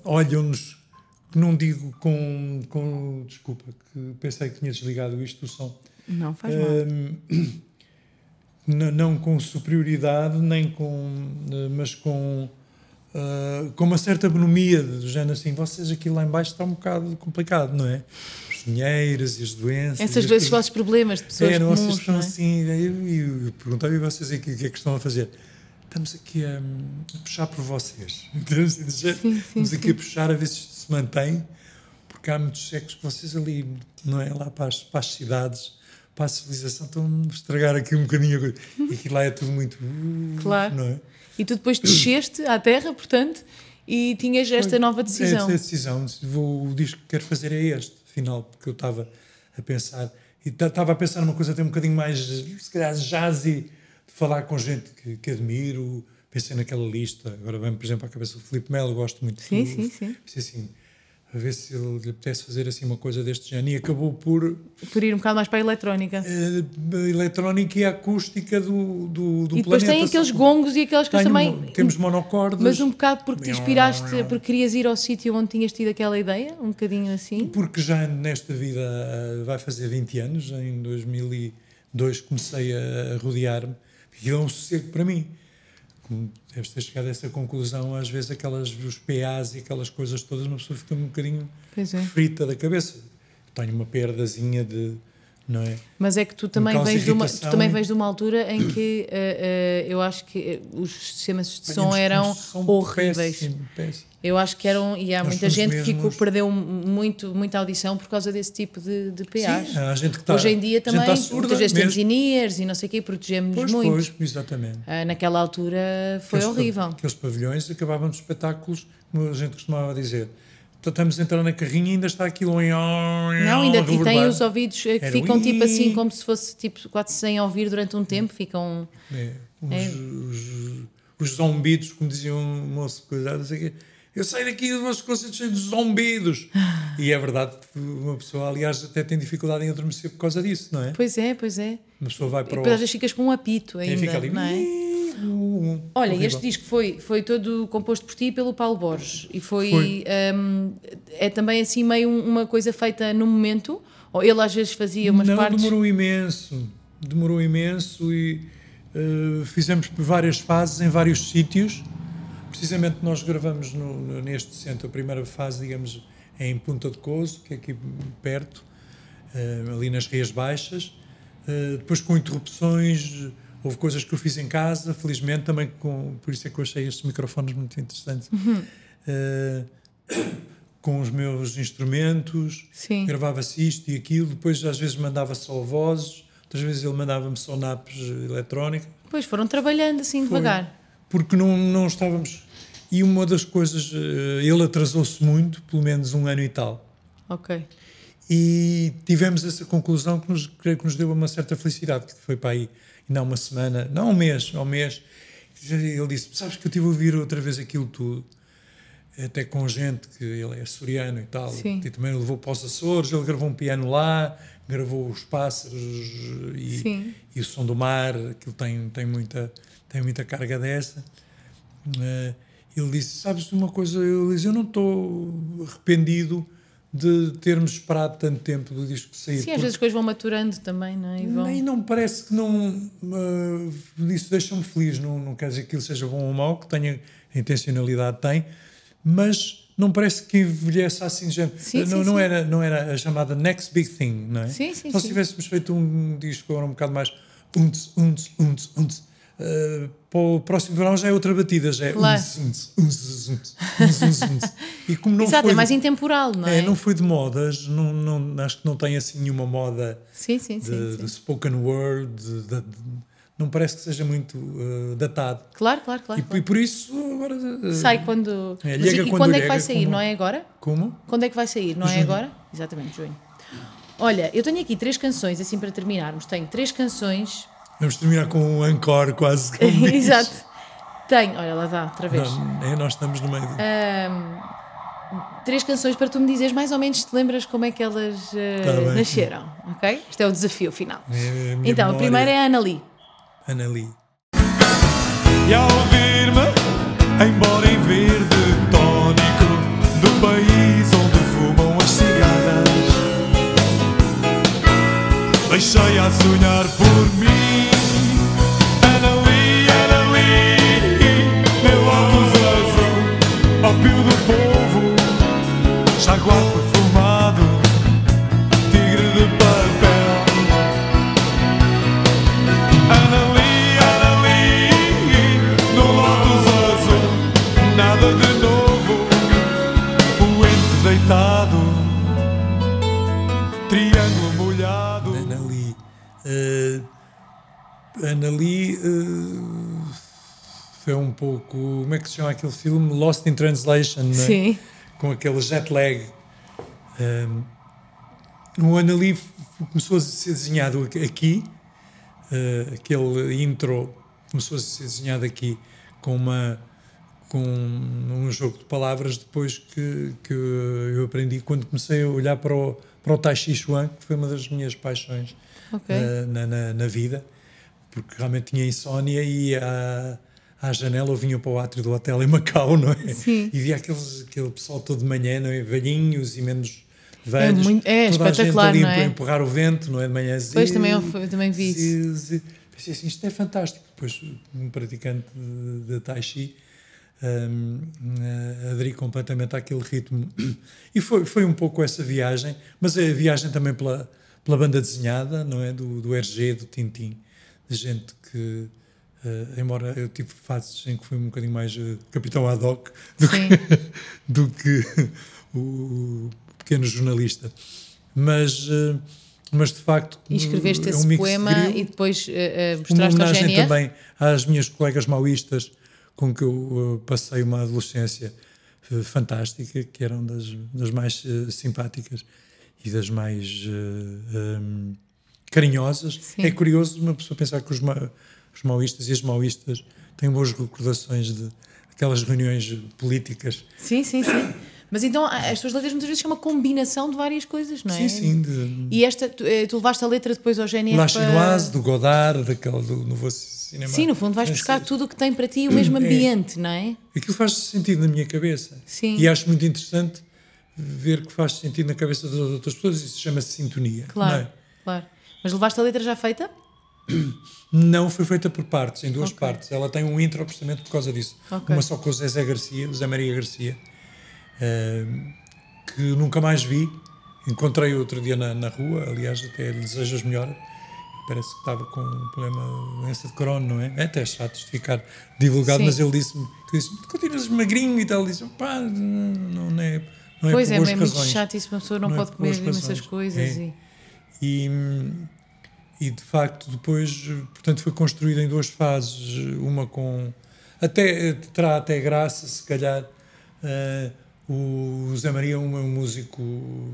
S3: Olham-nos, não digo com, com. Desculpa, que pensei que tinha desligado isto do som.
S2: Não faz mal.
S3: não com superioridade, nem com. mas com. Uh, com uma certa bonomia do género assim, vocês aqui lá embaixo está um bocado complicado, não é? Os dinheiros e as doenças.
S2: Essas vezes os problemas de pessoas é, não, comuns,
S3: vocês estão
S2: é?
S3: assim, eu, eu perguntava e vocês aqui o que é que estão a fazer? Estamos aqui a, a puxar por vocês. Sim, sim, estamos aqui sim. a puxar a ver se isto se mantém, porque há muitos séculos que vocês ali, não é? Lá para as, para as cidades, para a civilização, estão a estragar aqui um bocadinho a coisa. E aqui lá é tudo muito. Uh,
S2: claro.
S3: Não é?
S2: E tu depois desceste à terra, portanto, e tinhas esta Foi, nova decisão.
S3: Esta decisão. Vou, o disco que quero fazer é este, afinal, porque eu estava a pensar. E estava a pensar numa coisa até um bocadinho mais, se calhar, jazzy falar com gente que, que admiro, pensei naquela lista, agora vem, por exemplo, à cabeça do Felipe Melo, gosto muito
S2: sim,
S3: do,
S2: sim, sim.
S3: Pensei assim, a ver se ele lhe pudesse fazer assim uma coisa deste género. E acabou por.
S2: Por ir um bocado mais para a eletrónica.
S3: A eletrónica e a acústica do, do, do
S2: e depois
S3: planeta.
S2: tem aqueles gongos e aquelas coisas também.
S3: Temos monocordas.
S2: Mas um bocado porque te inspiraste, porque querias ir ao sítio onde tinhas tido aquela ideia, um bocadinho assim.
S3: Porque já nesta vida vai fazer 20 anos, em 2002 comecei a rodear-me e é um sossego para mim. Como deves ter chegado a essa conclusão, às vezes aquelas, os PAs e aquelas coisas todas, uma pessoa fica um bocadinho é. frita da cabeça. Tenho uma perdazinha de, não é?
S2: Mas é que tu também, vens de, uma, tu também vens de uma altura em que uh, uh, eu acho que os sistemas de som eram horríveis.
S3: Péssimo, péssimo.
S2: Eu acho que eram, e há Nós muita gente que ficou, perdeu muito, muita audição por causa desse tipo de, de PAs.
S3: Sim, há gente que está,
S2: Hoje em dia também,
S3: tá surda,
S2: muitas vezes temos engineers e não sei o quê, protegemos-nos muito.
S3: Pois, exatamente.
S2: Uh, naquela altura foi aqueles, horrível.
S3: Aqueles pavilhões acabavam de espetáculos, como a gente costumava dizer. Estamos a entrar na carrinha e ainda está aquilo em.
S2: Não, ainda e tem os ouvidos que Era ficam tipo assim, como se fosse tipo, quase sem ouvir durante um tempo, ficam.
S3: É, os, é. os, os, zombidos, como diziam um moço, cuidado, não sei o quê eu saio daqui dos vossos concertos cheios de zombidos. e é verdade que uma pessoa, aliás, até tem dificuldade em adormecer por causa disso, não é?
S2: Pois é, pois é.
S3: Uma pessoa vai para
S2: e depois o... às vezes ficas com um apito ainda, fica ali, não é? Olha, horrível. este disco foi, foi todo composto por ti e pelo Paulo Borges. E foi, foi. Um, é também assim meio uma coisa feita no momento, ou ele às vezes fazia umas
S3: não,
S2: partes...
S3: demorou imenso. Demorou imenso e uh, fizemos várias fases em vários sítios Precisamente nós gravamos no, no, neste centro, a primeira fase, digamos, em Punta de Coso, que é aqui perto, uh, ali nas Rias Baixas. Uh, depois com interrupções, houve coisas que eu fiz em casa, felizmente também, com, por isso é que eu achei estes microfones muito interessantes. Uhum. Uh, com os meus instrumentos, gravava-se isto e aquilo, depois às vezes mandava só vozes, outras vezes ele mandava-me só naps eletrónica.
S2: Pois foram trabalhando assim Foi, devagar.
S3: Porque não, não estávamos e uma das coisas, eh, ele atrasou-se muito, pelo menos um ano e tal.
S2: Ok.
S3: E tivemos essa conclusão que nos, que nos deu uma certa felicidade, que foi para aí, não uma semana, não um mês, um mês. Ele disse: Sabes que eu estive a ouvir outra vez aquilo tudo, até com gente que ele é açoriano e tal,
S2: Sim.
S3: e também levou para os Açores, ele gravou um piano lá, gravou os pássaros e, e o som do mar, aquilo tem, tem, muita, tem muita carga dessa. Uh, ele disse: Sabes uma coisa? Eu disse: Eu não estou arrependido de termos esperado tanto tempo do disco sair.
S2: Sim, às vezes as coisas vão maturando também, não é? E vão...
S3: Nem não parece que não. Uh, isso deixa-me feliz. Não, não quer dizer que aquilo seja bom ou mau, que tenha a intencionalidade, tem, mas não parece que envelhece assim. Já,
S2: Sim,
S3: não,
S2: sim,
S3: não,
S2: sim.
S3: Era, não era a chamada next big thing, não é?
S2: Sim, sim,
S3: Só
S2: sim.
S3: se tivéssemos feito um disco agora um bocado mais. Unts, unts, unts, unts. Uh, para o próximo verão já é outra batida, já é
S2: Claro.
S3: E como não
S2: Exato,
S3: foi
S2: é mais intemporal, não é?
S3: é, não foi de modas, não, não, acho que não tem assim nenhuma moda
S2: Sim, sim,
S3: de,
S2: sim.
S3: de spoken word, de- de- não parece que seja muito uh, datado.
S2: Claro, claro, claro.
S3: E,
S2: claro.
S3: e por isso agora. uh,
S2: Sai quando.
S3: É,
S2: e,
S3: quando
S2: quando é que vai sair?
S3: como-
S2: Não é agora?
S3: Como?
S2: Quando é que vai sair? Não é
S3: Junho.
S2: agora? Exatamente, junho. Olha, eu tenho aqui três canções, assim para terminarmos. Tenho três canções.
S3: Vamos terminar com um encore quase.
S2: Exato. Tenho, olha, lá está, outra vez.
S3: Não, é, nós estamos no meio. do-
S2: Três canções para tu me dizeres mais ou menos, te lembras como é que elas eh,
S3: Tá
S2: nasceram, ok? Este é o desafio final.
S3: É a minha
S2: Então, a
S3: memória.
S2: primeira é a Ana Lee.
S3: Ana Lee.
S4: E ao ouvir-me, embora em verde tónico do país onde fumam as cigarras, deixei a sonhar por mim. Ópio do povo, jaguar perfumado, tigre de papel. Ana Lee, Ana Lee, no Lotus azul, nada de novo. O ente deitado, triângulo molhado.
S3: Ana Lee. Uh, Ana Lee uh, foi um pouco. Como é que se chama aquele filme? Lost in Translation, é?
S2: Sim.
S3: com aquele jet lag. Um, o Ana Lee f- começou a ser desenhado aqui- uh, aquele intro começou a ser desenhado aqui com uma com um jogo de palavras depois que, que eu aprendi quando comecei a olhar para o, para o Tai Chi Chuan, que foi uma das minhas paixões
S2: Ok.
S3: uh, na, na, na vida, porque realmente tinha insónia e à, à janela eu vinha para o átrio do hotel em Macau, não é?
S2: Sim.
S3: E via aqueles, aquele pessoal todo de manhã, não é? Velhinhos e menos velhos.
S2: muito- é
S3: toda a gente
S2: espetacular,
S3: ali
S2: não é?
S3: empurrar o vento, não é? De manhã.
S2: Pois, também eu também vi isso.
S3: Pensei assim, isto é fantástico. Depois, um praticante de, de Tai Chi, hum, eh, aderi completamente àquele ritmo. E foi, foi um pouco essa viagem, mas a viagem também pela, pela banda desenhada, não é? Do, do RG, do Tintim, de gente que, eh, embora eu tive fases em que fui um bocadinho mais eh, capitão ad hoc do
S2: Sim.
S3: que, do que o pequeno jornalista. Mas, eh, mas de facto.
S2: E escreveste
S3: é um
S2: esse poema e depois
S3: Uma
S2: mostraste ao
S3: homenagem também às minhas colegas maoístas com que eu passei uma adolescência fantástica, que eram das, das mais simpáticas e das mais eh, em, carinhosas.
S2: Sim.
S3: É curioso uma pessoa pensar que os, os maoístas e as maoístas têm boas recordações de aquelas reuniões políticas.
S2: Sim, sim, sim. Mas então as tuas letras muitas vezes são uma combinação de várias coisas, não é?
S3: Sim, sim, de
S2: E esta, tu, eh, tu levaste a letra depois ao GNR
S3: La
S2: para-
S3: do Godard, daquele do Novo Cinema.
S2: Sim, no fundo vais buscar tudo o que tem para ti o mesmo
S3: É.
S2: ambiente, não é?
S3: Aquilo faz sentido na minha cabeça.
S2: Sim.
S3: E acho muito interessante ver que faz sentido na cabeça das outras pessoas. Isso chama-se sintonia.
S2: Claro,
S3: é?
S2: claro. Mas levaste a letra já feita?
S3: Não foi feita por partes, em duas
S2: Ok.
S3: partes. Ela tem um intro precisamente por causa disso.
S2: Ok.
S3: Uma só com o Zé Garcia, o Zé Maria Garcia, ehm, que nunca mais vi. Encontrei outro dia na, na rua, aliás, até lhe desejo as melhoras. Parece que estava com um problema, doença de Crohn, não é? É até chato de ficar divulgado,
S2: Sim.
S3: mas ele disse-me disse, continuas magrinho e tal. Ele disse, pá, não, não é, não é
S2: pois é,
S3: boas
S2: é muito chato isso, uma pessoa não,
S3: Não é
S2: pode
S3: por
S2: comer imensas coisas.
S3: É.
S2: E...
S3: E, e de facto depois, portanto, foi construída em duas fases, uma com até terá até graça, se calhar. eh, o Zé Maria é um, um músico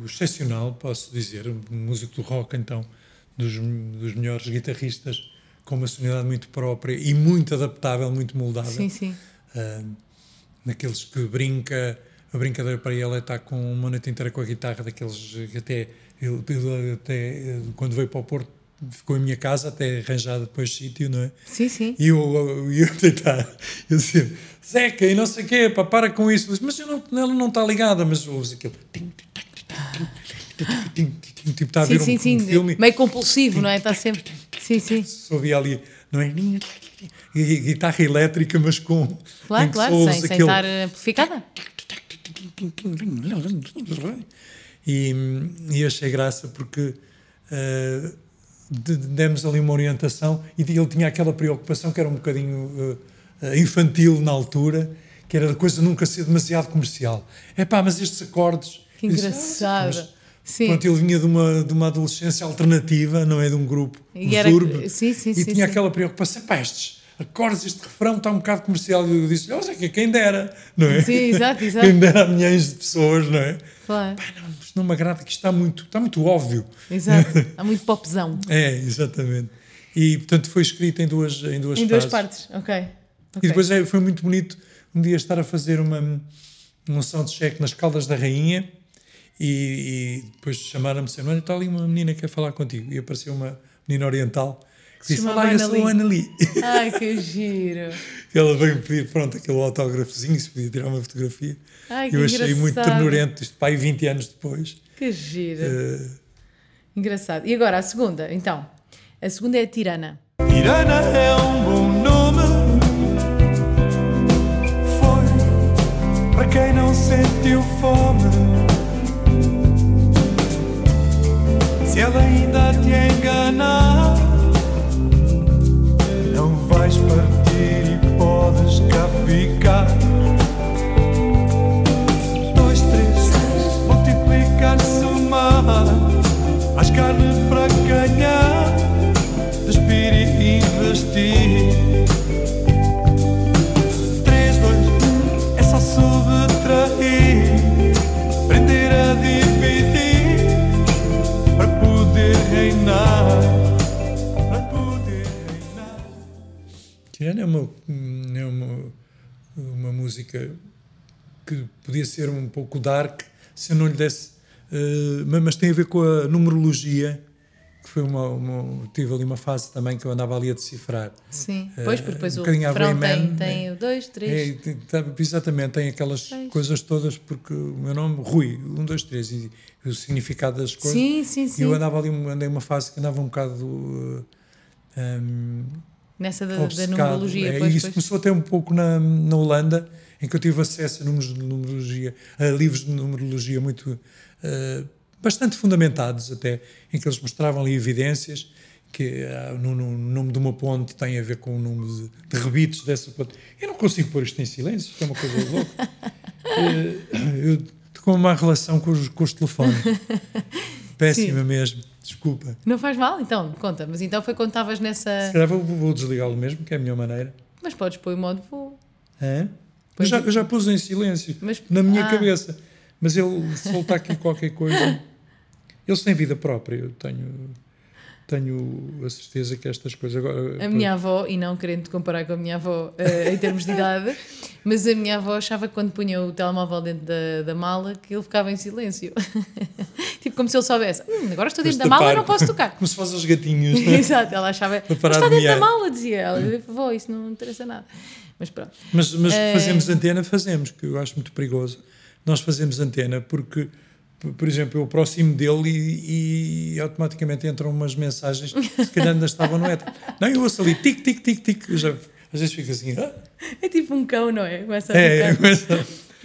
S3: excepcional, posso dizer, um músico do rock, então, dos, dos melhores guitarristas, com uma sonoridade muito própria e muito adaptável, muito moldável
S2: Sim, sim.
S3: ah, naqueles que brinca, a brincadeira para ele é estar com uma noite inteira com a guitarra, daqueles que até, ele, ele até eh, quando veio para o Porto, ficou em minha casa até arranjar depois sítio, não é?
S2: Sim, sim.
S3: E eu, eu, eu tentar, eu dizia, Zeca, e não sei o quê, pá, para com isso. Disse, mas não, ela não está ligada, mas ouves aquilo. Tipo, está a ver
S2: sim,
S3: um,
S2: sim,
S3: um filme.
S2: Meio compulsivo, não é? Está sempre. Sim, sim.
S3: Soube ali, não é? E, guitarra elétrica, mas com.
S2: Claro, claro, sem, sem estar amplificada.
S3: E, e achei graça porque. Uh, de- demos ali uma orientação e ele tinha aquela preocupação que era um bocadinho eh, infantil na altura, que era a coisa nunca ser demasiado comercial. É pá, mas estes acordes.
S2: Que
S3: disse, "Ah,
S2: engraçado.
S3: mas
S2: Sim.
S3: Pronto, ele vinha de uma, de uma adolescência alternativa, não é? De um grupo
S2: E era-
S3: surdo.
S2: sim, sim,
S3: e
S2: sim,
S3: tinha aquela preocupação, pá, estes acordes, este refrão está um bocado comercial. E eu disse, olha, que quem dera, não é?
S2: Sim, exato, exato.
S3: Quem dera a milhões de pessoas, não é?
S2: Claro.
S3: Pá, não, isto não me agrada, que isto está muito, está muito óbvio.
S2: Exato. Há muito popzão.
S3: É, exatamente. E, portanto, foi escrito em duas, em duas
S2: Em duas partes. Ok.
S3: E depois é, foi muito bonito um dia estar a fazer uma, uma soundcheck nas Caldas da Rainha e, e depois chamaram-me e olha, está ali uma menina que quer falar contigo. E apareceu uma menina oriental disse,
S2: chamava
S3: olá, eu
S2: Ana
S3: sou a Ana Lee.
S2: Ai, que giro.
S3: E ela veio-me pedir, pronto, aquele autógrafozinho, se podia tirar uma fotografia.
S2: Ai, que
S3: eu achei muito
S2: engraçado.
S3: ternurento, isto pai 20 anos depois.
S2: Que giro.
S3: Eh,
S2: Engraçado. E agora a segunda, então. A segunda é a tirana.
S4: Tirana é um bom nome. Foi para quem não sentiu fome. Se ela ainda te enganar, podes cá. Dois, três, multiplicar, somar. As carnes para ganhar despir e investir. 3, 2, é só subtrair, aprender a dividir para poder reinar. Para poder reinar.
S3: Tirana é uma música que podia ser um pouco dark se eu não lhe desse. eh, mas- tem a ver com a numerologia, que foi uma, uma. Tive ali uma fase também que eu andava ali a decifrar.
S2: Sim. Pois, porque depois
S3: um
S2: o refrão tem, tem o dois,
S3: É,
S2: três.
S3: e tem- tá- exatamente, tem aquelas
S2: Seis.
S3: coisas todas, porque o meu nome, Rui, um, dois, três, e, o significado das coisas.
S2: Sim, sim,
S3: E
S2: sim.
S3: eu andava ali, andei uma fase que andava um bocado. eh, em,
S2: Nessa da, da numerologia.
S3: É,
S2: pois,
S3: e isso
S2: pois.
S3: começou até um pouco na, na Holanda, em que eu tive acesso a números de numerologia, a livros de numerologia muito eh, bastante fundamentados até, em que eles mostravam ali evidências que ah, no, no nome de uma ponte tem a ver com o número de, de rebites dessa ponte. Eu não consigo pôr isto em silêncio, isto é uma coisa louca. Eh, eu tenho uma má relação com os, com os telefones. Péssima mesmo, desculpa.
S2: Não faz mal, então, conta. Mas então foi quando estavas nessa.
S3: Se calhar vou, vou desligá-lo mesmo, que é a melhor maneira.
S2: Mas podes pôr o modo voo.
S3: Hã? Eu já,
S2: é.
S3: eu já pus em silêncio,
S2: Mas-
S3: na minha
S2: ah.
S3: cabeça. Mas ele soltar aqui qualquer coisa. Eles têm vida própria, eu tenho, tenho a certeza que estas coisas. Agora,
S2: A minha avó, e não querendo te comparar com a minha avó eh, em termos de idade, mas a minha avó achava que quando punha o telemóvel dentro da, da mala que ele ficava em silêncio. tipo como se ele soubesse, "Hum, agora estou dentro da mala e não posso tocar.
S3: Como se fosse aos gatinhos. não é?
S2: Exato, ela achava, está
S3: de
S2: dentro da mala, dizia ela. Vó, isso não interessa nada. Mas pronto.
S3: Mas, mas
S2: Eh,
S3: fazemos antena, fazemos, que eu acho muito perigoso. Nós fazemos antena porque, por exemplo, eu aproximo dele e, e automaticamente entram umas mensagens que se calhar ainda estavam no éter. Não, eu ouço ali, tic, tic, tic, tic. Eu já, às vezes fico assim, ah,
S2: É tipo um cão, não é? Começa a
S3: é,
S2: ficar.
S3: mas-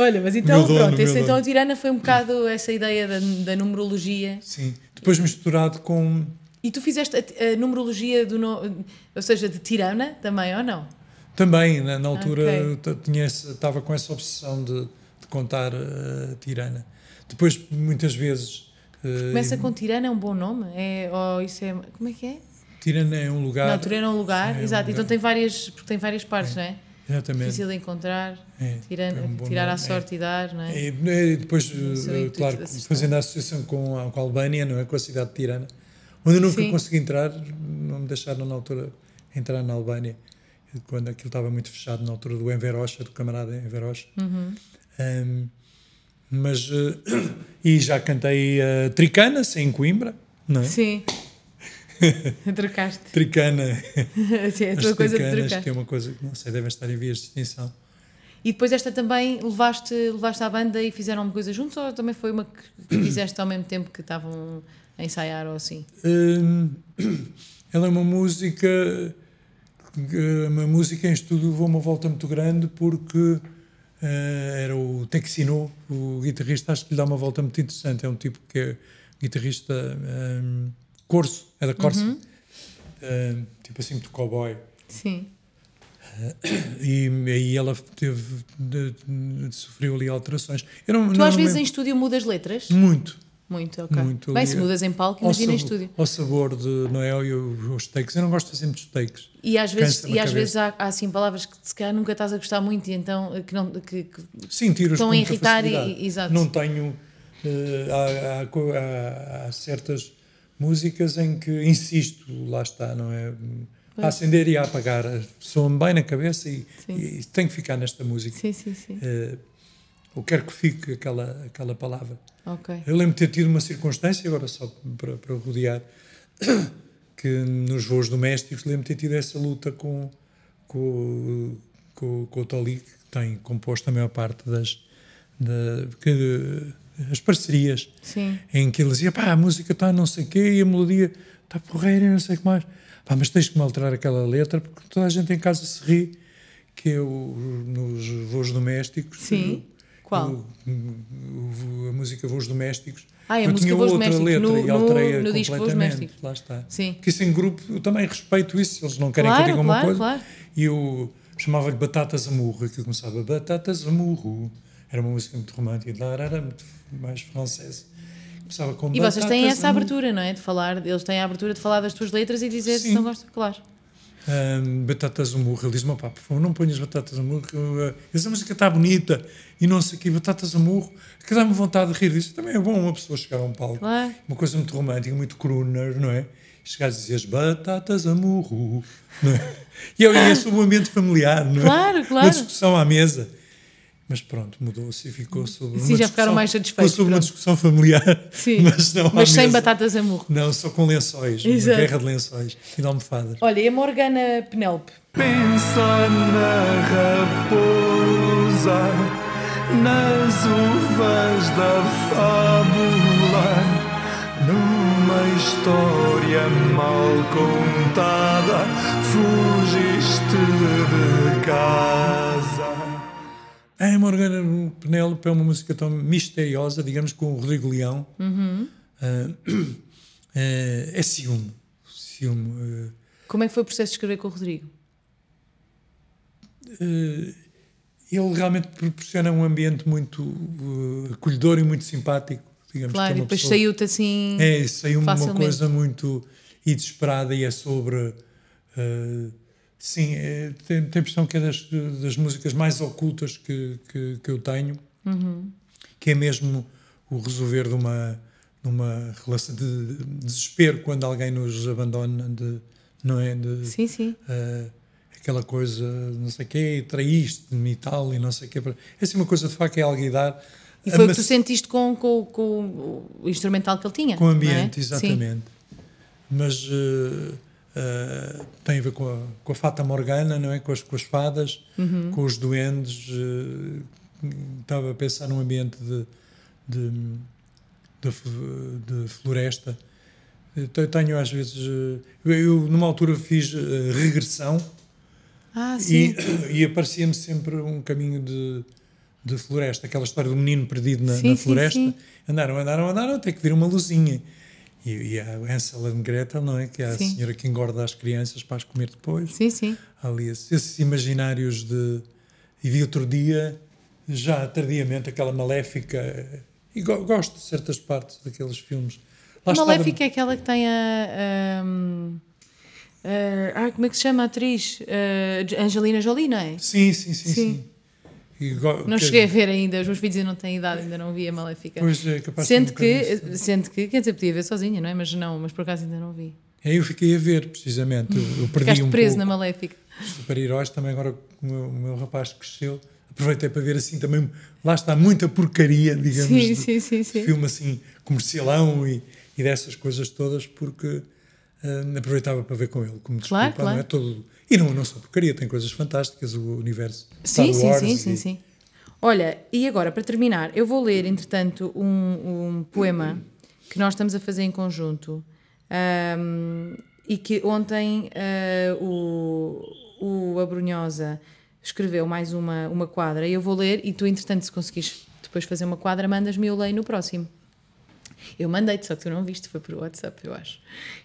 S2: Olha, mas então,
S3: Meu dono,
S2: pronto, esse, então a tirana foi um bocado essa ideia da, da numerologia.
S3: sim. Depois misturado com.
S2: E tu fizeste a, a numerologia do. No, ou seja, de tirana também, ou não?
S3: Também, na, na altura,
S2: Ok.
S3: eu tinha estava com essa obsessão de, de contar a tirana. Depois, muitas vezes. eh,
S2: Começa com tirana, é um bom nome? É, ou isso é. Como é que é?
S3: Tirana é um lugar.
S2: Não, tirana é um lugar,
S3: é um
S2: exato.
S3: lugar.
S2: Então tem várias, porque tem várias partes, não é?
S3: Exatamente.
S2: Difícil de encontrar,
S3: É,
S2: tirana,
S3: é um
S2: tirar à
S3: nome, é.
S2: sorte e dar, não é?
S3: E, e depois,
S2: intuito
S3: claro, fazendo a associação com a, com a Albânia, não é? com a cidade de Tirana, onde eu nunca
S2: Sim.
S3: consegui entrar, não me deixaram na altura entrar na Albânia, quando aquilo estava muito fechado, na altura do Enver Rocha, do camarada Enver Rocha.
S2: Uhum.
S3: Ahm, mas, eh, e já cantei a Tricana, em Coimbra, não é?
S2: Sim. Trocaste.
S3: Tricana.
S2: Sim, é a
S3: As
S2: tua coisa de trocar.
S3: que é uma coisa que não sei, devem estar em vias de extinção.
S2: E depois esta também levaste, levaste à banda e fizeram uma coisa juntos ou também foi uma que fizeste ao mesmo tempo que estavam a ensaiar ou assim?
S3: Hum, ela é uma música uma música em estúdio levou uma volta muito grande porque eh, era o Texino, o guitarrista, acho que lhe dá uma volta muito interessante. É um tipo que é guitarrista hum, corso, é da Corsa, Hum, tipo assim, muito cowboy.
S2: Sim.
S3: E aí ela teve, de- de- sofreu ali alterações. Eu não,
S2: Tu
S3: não
S2: às vezes em estúdio mudas letras?
S3: Muito.
S2: Muito, ok.
S3: Muito
S2: Bem, se mudas em palco, imagina em estúdio.
S3: Ao sabor de Noel e os takes. Eu não gosto de fazer muitos takes.
S2: E às vezes, e às vezes há, há assim palavras que se calhar nunca estás a gostar muito e então que não. Que, que-
S3: Sim,
S2: Estão a irritar e- e- exato.
S3: Não tenho. eh, há, há há- certas músicas em que insisto, lá está, não é? A acender e a apagar. Soam bem na cabeça e,
S2: Sim.
S3: e tem que ficar nesta música.
S2: sim, sim, sim.
S3: Eh, eu quero que fique aquela, aquela palavra.
S2: Ok.
S3: Eu lembro de ter tido uma circunstância, agora só para, para rodear, que nos voos domésticos lembro de ter tido essa luta com, com, com, com o Toli, que tem composto a maior parte das da, que, as parcerias,
S2: Sim.
S3: em que ele dizia, pá, a música está não sei o quê e a melodia está porreira e não sei o que mais. Pá, mas tens que me alterar aquela letra porque toda a gente em casa se ri, que é o, nos voos domésticos.
S2: Sim. Qual?
S3: o- o- a música Voos Domésticos.
S2: Ah, é
S3: eu tinha outra
S2: Domésticos,
S3: letra
S2: no-
S3: e alterei-a
S2: no- no
S3: completamente.
S2: Domésticos.
S3: Lá está.
S2: Sim.
S3: Porque isso em grupo, eu também respeito isso, se eles não querem
S2: Claro,
S3: que eu diga uma
S2: claro,
S3: coisa.
S2: claro.
S3: E eu chamava-lhe Batatas a Murro, aquilo começava Batatas a Murro. Era uma música muito romântica, lá era muito mais francesa. Começava com
S2: E vocês têm essa abertura, não é? De falar, eles têm a abertura de falar das tuas letras e dizer se
S3: Sim.
S2: não gostam, claro.
S3: Ahm, batatas a murro. Ele diz-me, pá, por favor, não ponhas batatas a murro. eu, ah, Essa música está bonita e não sei o quê, batatas a murro. Que dá-me vontade de rir. Isso também é bom uma pessoa chegar a um palco.
S2: Claro.
S3: Uma coisa muito romântica, muito crooner, não é? Chegares e dizeres batatas a murro. Não é? E eu ia sobre um ambiente familiar, não é?
S2: Claro, claro.
S3: Uma discussão à mesa. Mas pronto, mudou-se e ficou sobre.
S2: Sim,
S3: uma
S2: já ficaram
S3: discussão-
S2: mais satisfeitos,
S3: Ficou sobre uma discussão familiar.
S2: Sim.
S3: Mas não
S2: Mas sem
S3: mesa.
S2: batatas a murro.
S3: Não, só com lençóis.
S2: Exato.
S3: Uma guerra de lençóis e de almofadas.
S2: Olha, e a Morgana Penélope?
S4: Pensa na raposa, nas uvas da fábula, numa história mal contada, fugiste de casa.
S3: A Morgana Penélope é uma música tão misteriosa, digamos, com o Rodrigo Leão. Ah, é, é ciúme. ciúme ah,
S2: Como é que foi o processo de escrever com o Rodrigo?
S3: ele realmente proporciona um ambiente muito uh, acolhedor e muito simpático. Digamos,
S2: Claro,
S3: que é
S2: e depois saiu-te assim.
S3: É, saiu uma coisa muito desesperada e é sobre. uh, sim, é, tem, tem a impressão que é das, das músicas mais ocultas que, que, que eu tenho,
S2: Uhum.
S3: que é mesmo o resolver de uma, de uma relação de desespero quando alguém nos abandona, de, não é? De,
S2: Sim, sim.
S3: uh, aquela coisa, não sei o quê, traíste-me e tal, e não sei o quê. É assim uma coisa de facto que é alguidar.
S2: E foi o que tu sentiste com, com, com o instrumental que ele tinha.
S3: Com o
S2: não
S3: ambiente,
S2: é? Sim.
S3: exatamente. Mas eh, eh, tem a ver com a, com a fata morgana, não é? Com as, com as fadas,
S2: Uhum.
S3: com os duendes. eh, estava a pensar num ambiente de, de, de, de floresta. Eu tenho às vezes. eh, Eu, eu, numa altura, fiz eh, regressão
S2: Ah, sim.
S3: e, e aparecia-me sempre um caminho de, de floresta, aquela história do menino perdido na,
S2: Sim,
S3: na
S2: sim,
S3: floresta.
S2: sim.
S3: Andaram, andaram, andaram, até que vir uma luzinha. E, e a Hansel and Gretel, não é? Que é a
S2: Sim.
S3: senhora que engorda as crianças para as comer depois.
S2: Sim, sim.
S3: Há Ali esses, imaginários de. E vi outro dia, já tardiamente, aquela maléfica. E go- gosto de certas partes daqueles filmes. Lá
S2: A Maléfica é aquela que tem a. a, a- ah, como é que se chama a atriz? A Angelina Jolie, não é?
S3: Sim, sim, sim.
S2: Sim.
S3: sim.
S2: Não
S3: que-
S2: cheguei a ver ainda, os meus filhos ainda não têm idade, ainda não vi a Maléfica.
S3: Pois é, capaz
S2: Sendo que, sendo que, quer dizer, podia ver sozinha, não é? Mas não, mas por acaso ainda não vi.
S3: Aí eu fiquei a ver, precisamente. Eu, eu perdi
S2: Ficaste
S3: um
S2: preso
S3: pouco
S2: na Maléfica.
S3: super-heróis. Também agora que o meu, o meu rapaz cresceu, aproveitei para ver assim também. Lá está muita porcaria, digamos,
S2: Sim,
S3: de,
S2: sim, sim, sim.
S3: filme assim comercialão e, e dessas coisas todas, porque uh, aproveitava para ver com ele, como
S2: Claro,
S3: desculpa,
S2: claro.
S3: não é todo. E não, não só porcaria, tem coisas fantásticas, o universo.
S2: Sim,
S3: Star
S2: sim,
S3: Wars
S2: sim,
S3: e-
S2: sim, sim. Olha, e agora, para terminar, eu vou ler, entretanto, um, um poema que nós estamos a fazer em conjunto ahm, e que ontem ah, o, o Abrunhosa escreveu mais uma, uma quadra e eu vou ler e tu, entretanto, se conseguires depois fazer uma quadra, mandas-me eu leio no próximo. Eu mandei-te, só que tu não viste, foi por WhatsApp, eu acho.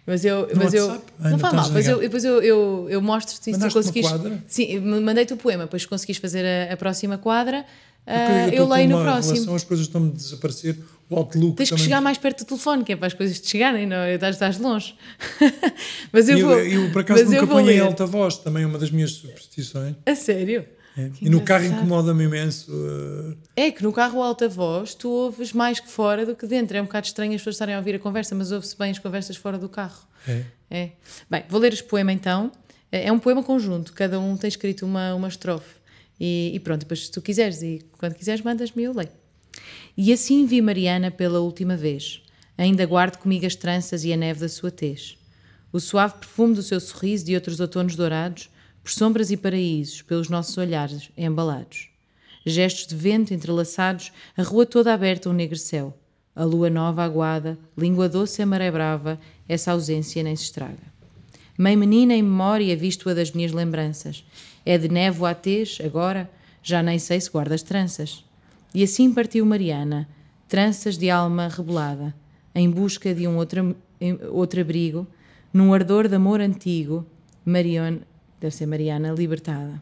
S2: Mas eu.
S3: No
S2: mas eu
S3: WhatsApp?
S2: não
S3: Ainda
S2: faz mal, mas eu, depois eu, eu, eu mostro-te se tu
S3: quadra?
S2: Sim, eu mandei-te o poema, depois se conseguires fazer a, a próxima quadra, ah, eu
S3: estou com
S2: leio no próximo.
S3: relação, as coisas estão-me a desaparecer, o Outlook
S2: Tens que
S3: também-
S2: chegar mais perto do telefone, que é para as coisas te chegarem, não é? Estás, estás longe. mas eu
S3: E
S2: vou.
S3: eu, por acaso
S2: eu
S3: nunca ponho em alta voz, também é uma das minhas superstições.
S2: A sério?
S3: É. E no carro incomoda-me imenso. uh,
S2: É que no carro alta voz tu ouves mais que fora do que dentro. É um bocado estranho as pessoas estarem a ouvir a conversa, mas ouve-se bem as conversas fora do carro.
S3: é.
S2: É. Bem, vou ler este poema então. É é um poema conjunto, cada um tem escrito uma, uma estrofe. E, e pronto, depois se tu quiseres e quando quiseres, mandas-me eu leio. E assim vi Mariana pela última vez. Ainda guardo comigo as tranças e a neve da sua tez. O suave perfume do seu sorriso de outros outonos dourados, por sombras e paraísos, pelos nossos olhares embalados. Gestos de vento entrelaçados, a rua toda aberta um negro céu. A lua nova aguada, língua doce a maré brava, essa ausência nem se estraga. Mãe menina em memória, visto-a das minhas lembranças. É de névoa a tez, agora, já nem sei se guarda as tranças. E assim partiu Mariana, tranças de alma rebelada, em busca de um outro, outro abrigo, num ardor de amor antigo, Mariona, deve ser Mariana, libertada.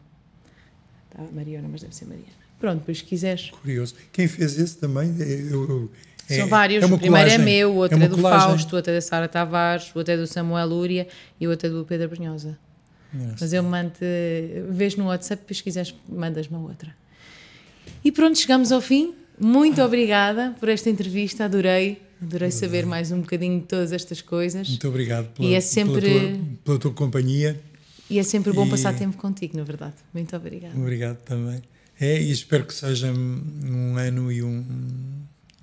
S2: Tá, Mariona, mas deve ser Mariana. Pronto, depois se quiseres.
S3: Curioso. Quem fez esse também? é- eu- eu- é-
S2: São vários.
S3: é
S2: o primeiro é meu, o outro
S3: uma
S2: é, do
S3: colagem.
S2: Fausto, o outro é da Sara Tavares, o outro é do Samuel Lúria e o outro é do Pedro Brunhosa. Mas eu mando, vês no WhatsApp, depois se quiseres, mandas-me a outra. E pronto, chegamos ao fim. Muito obrigada por esta entrevista, adorei. Adorei saber mais um bocadinho de todas estas coisas.
S3: Muito obrigado pela,
S2: E é sempre-
S3: pela, tua, pela tua companhia.
S2: E é sempre bom
S3: E-
S2: passar tempo contigo, na verdade. Muito obrigada.
S3: Obrigado também. É, e espero que seja um ano e um,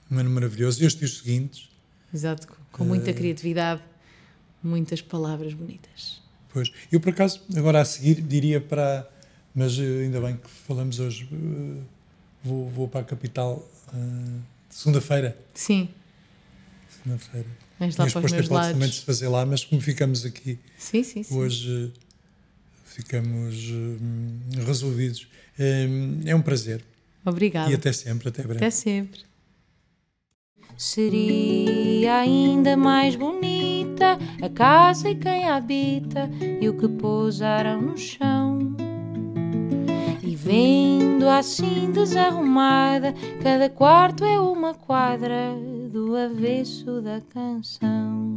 S3: um ano maravilhoso. E os seguintes.
S2: Exato, com muita criatividade, muitas palavras bonitas.
S3: Pois. Eu, por acaso, agora a seguir diria para. Mas eh, ainda bem que falamos hoje. eh, vou, vou para a capital eh, segunda-feira.
S2: Sim,
S3: Segunda-feira.
S2: vens lá
S3: Tinha
S2: para os meus
S3: de
S2: lados.
S3: se fazer lá, mas como ficamos aqui
S2: Sim, sim,
S3: hoje, ficamos eh, resolvidos. Eh, É um prazer.
S2: Obrigada.
S3: E até sempre, até breve.
S2: Até sempre.
S1: Seria ainda mais bonita a casa e quem a habita e o que pousaram no chão. E vendo assim desarrumada, cada quarto é uma quadra do avesso da canção.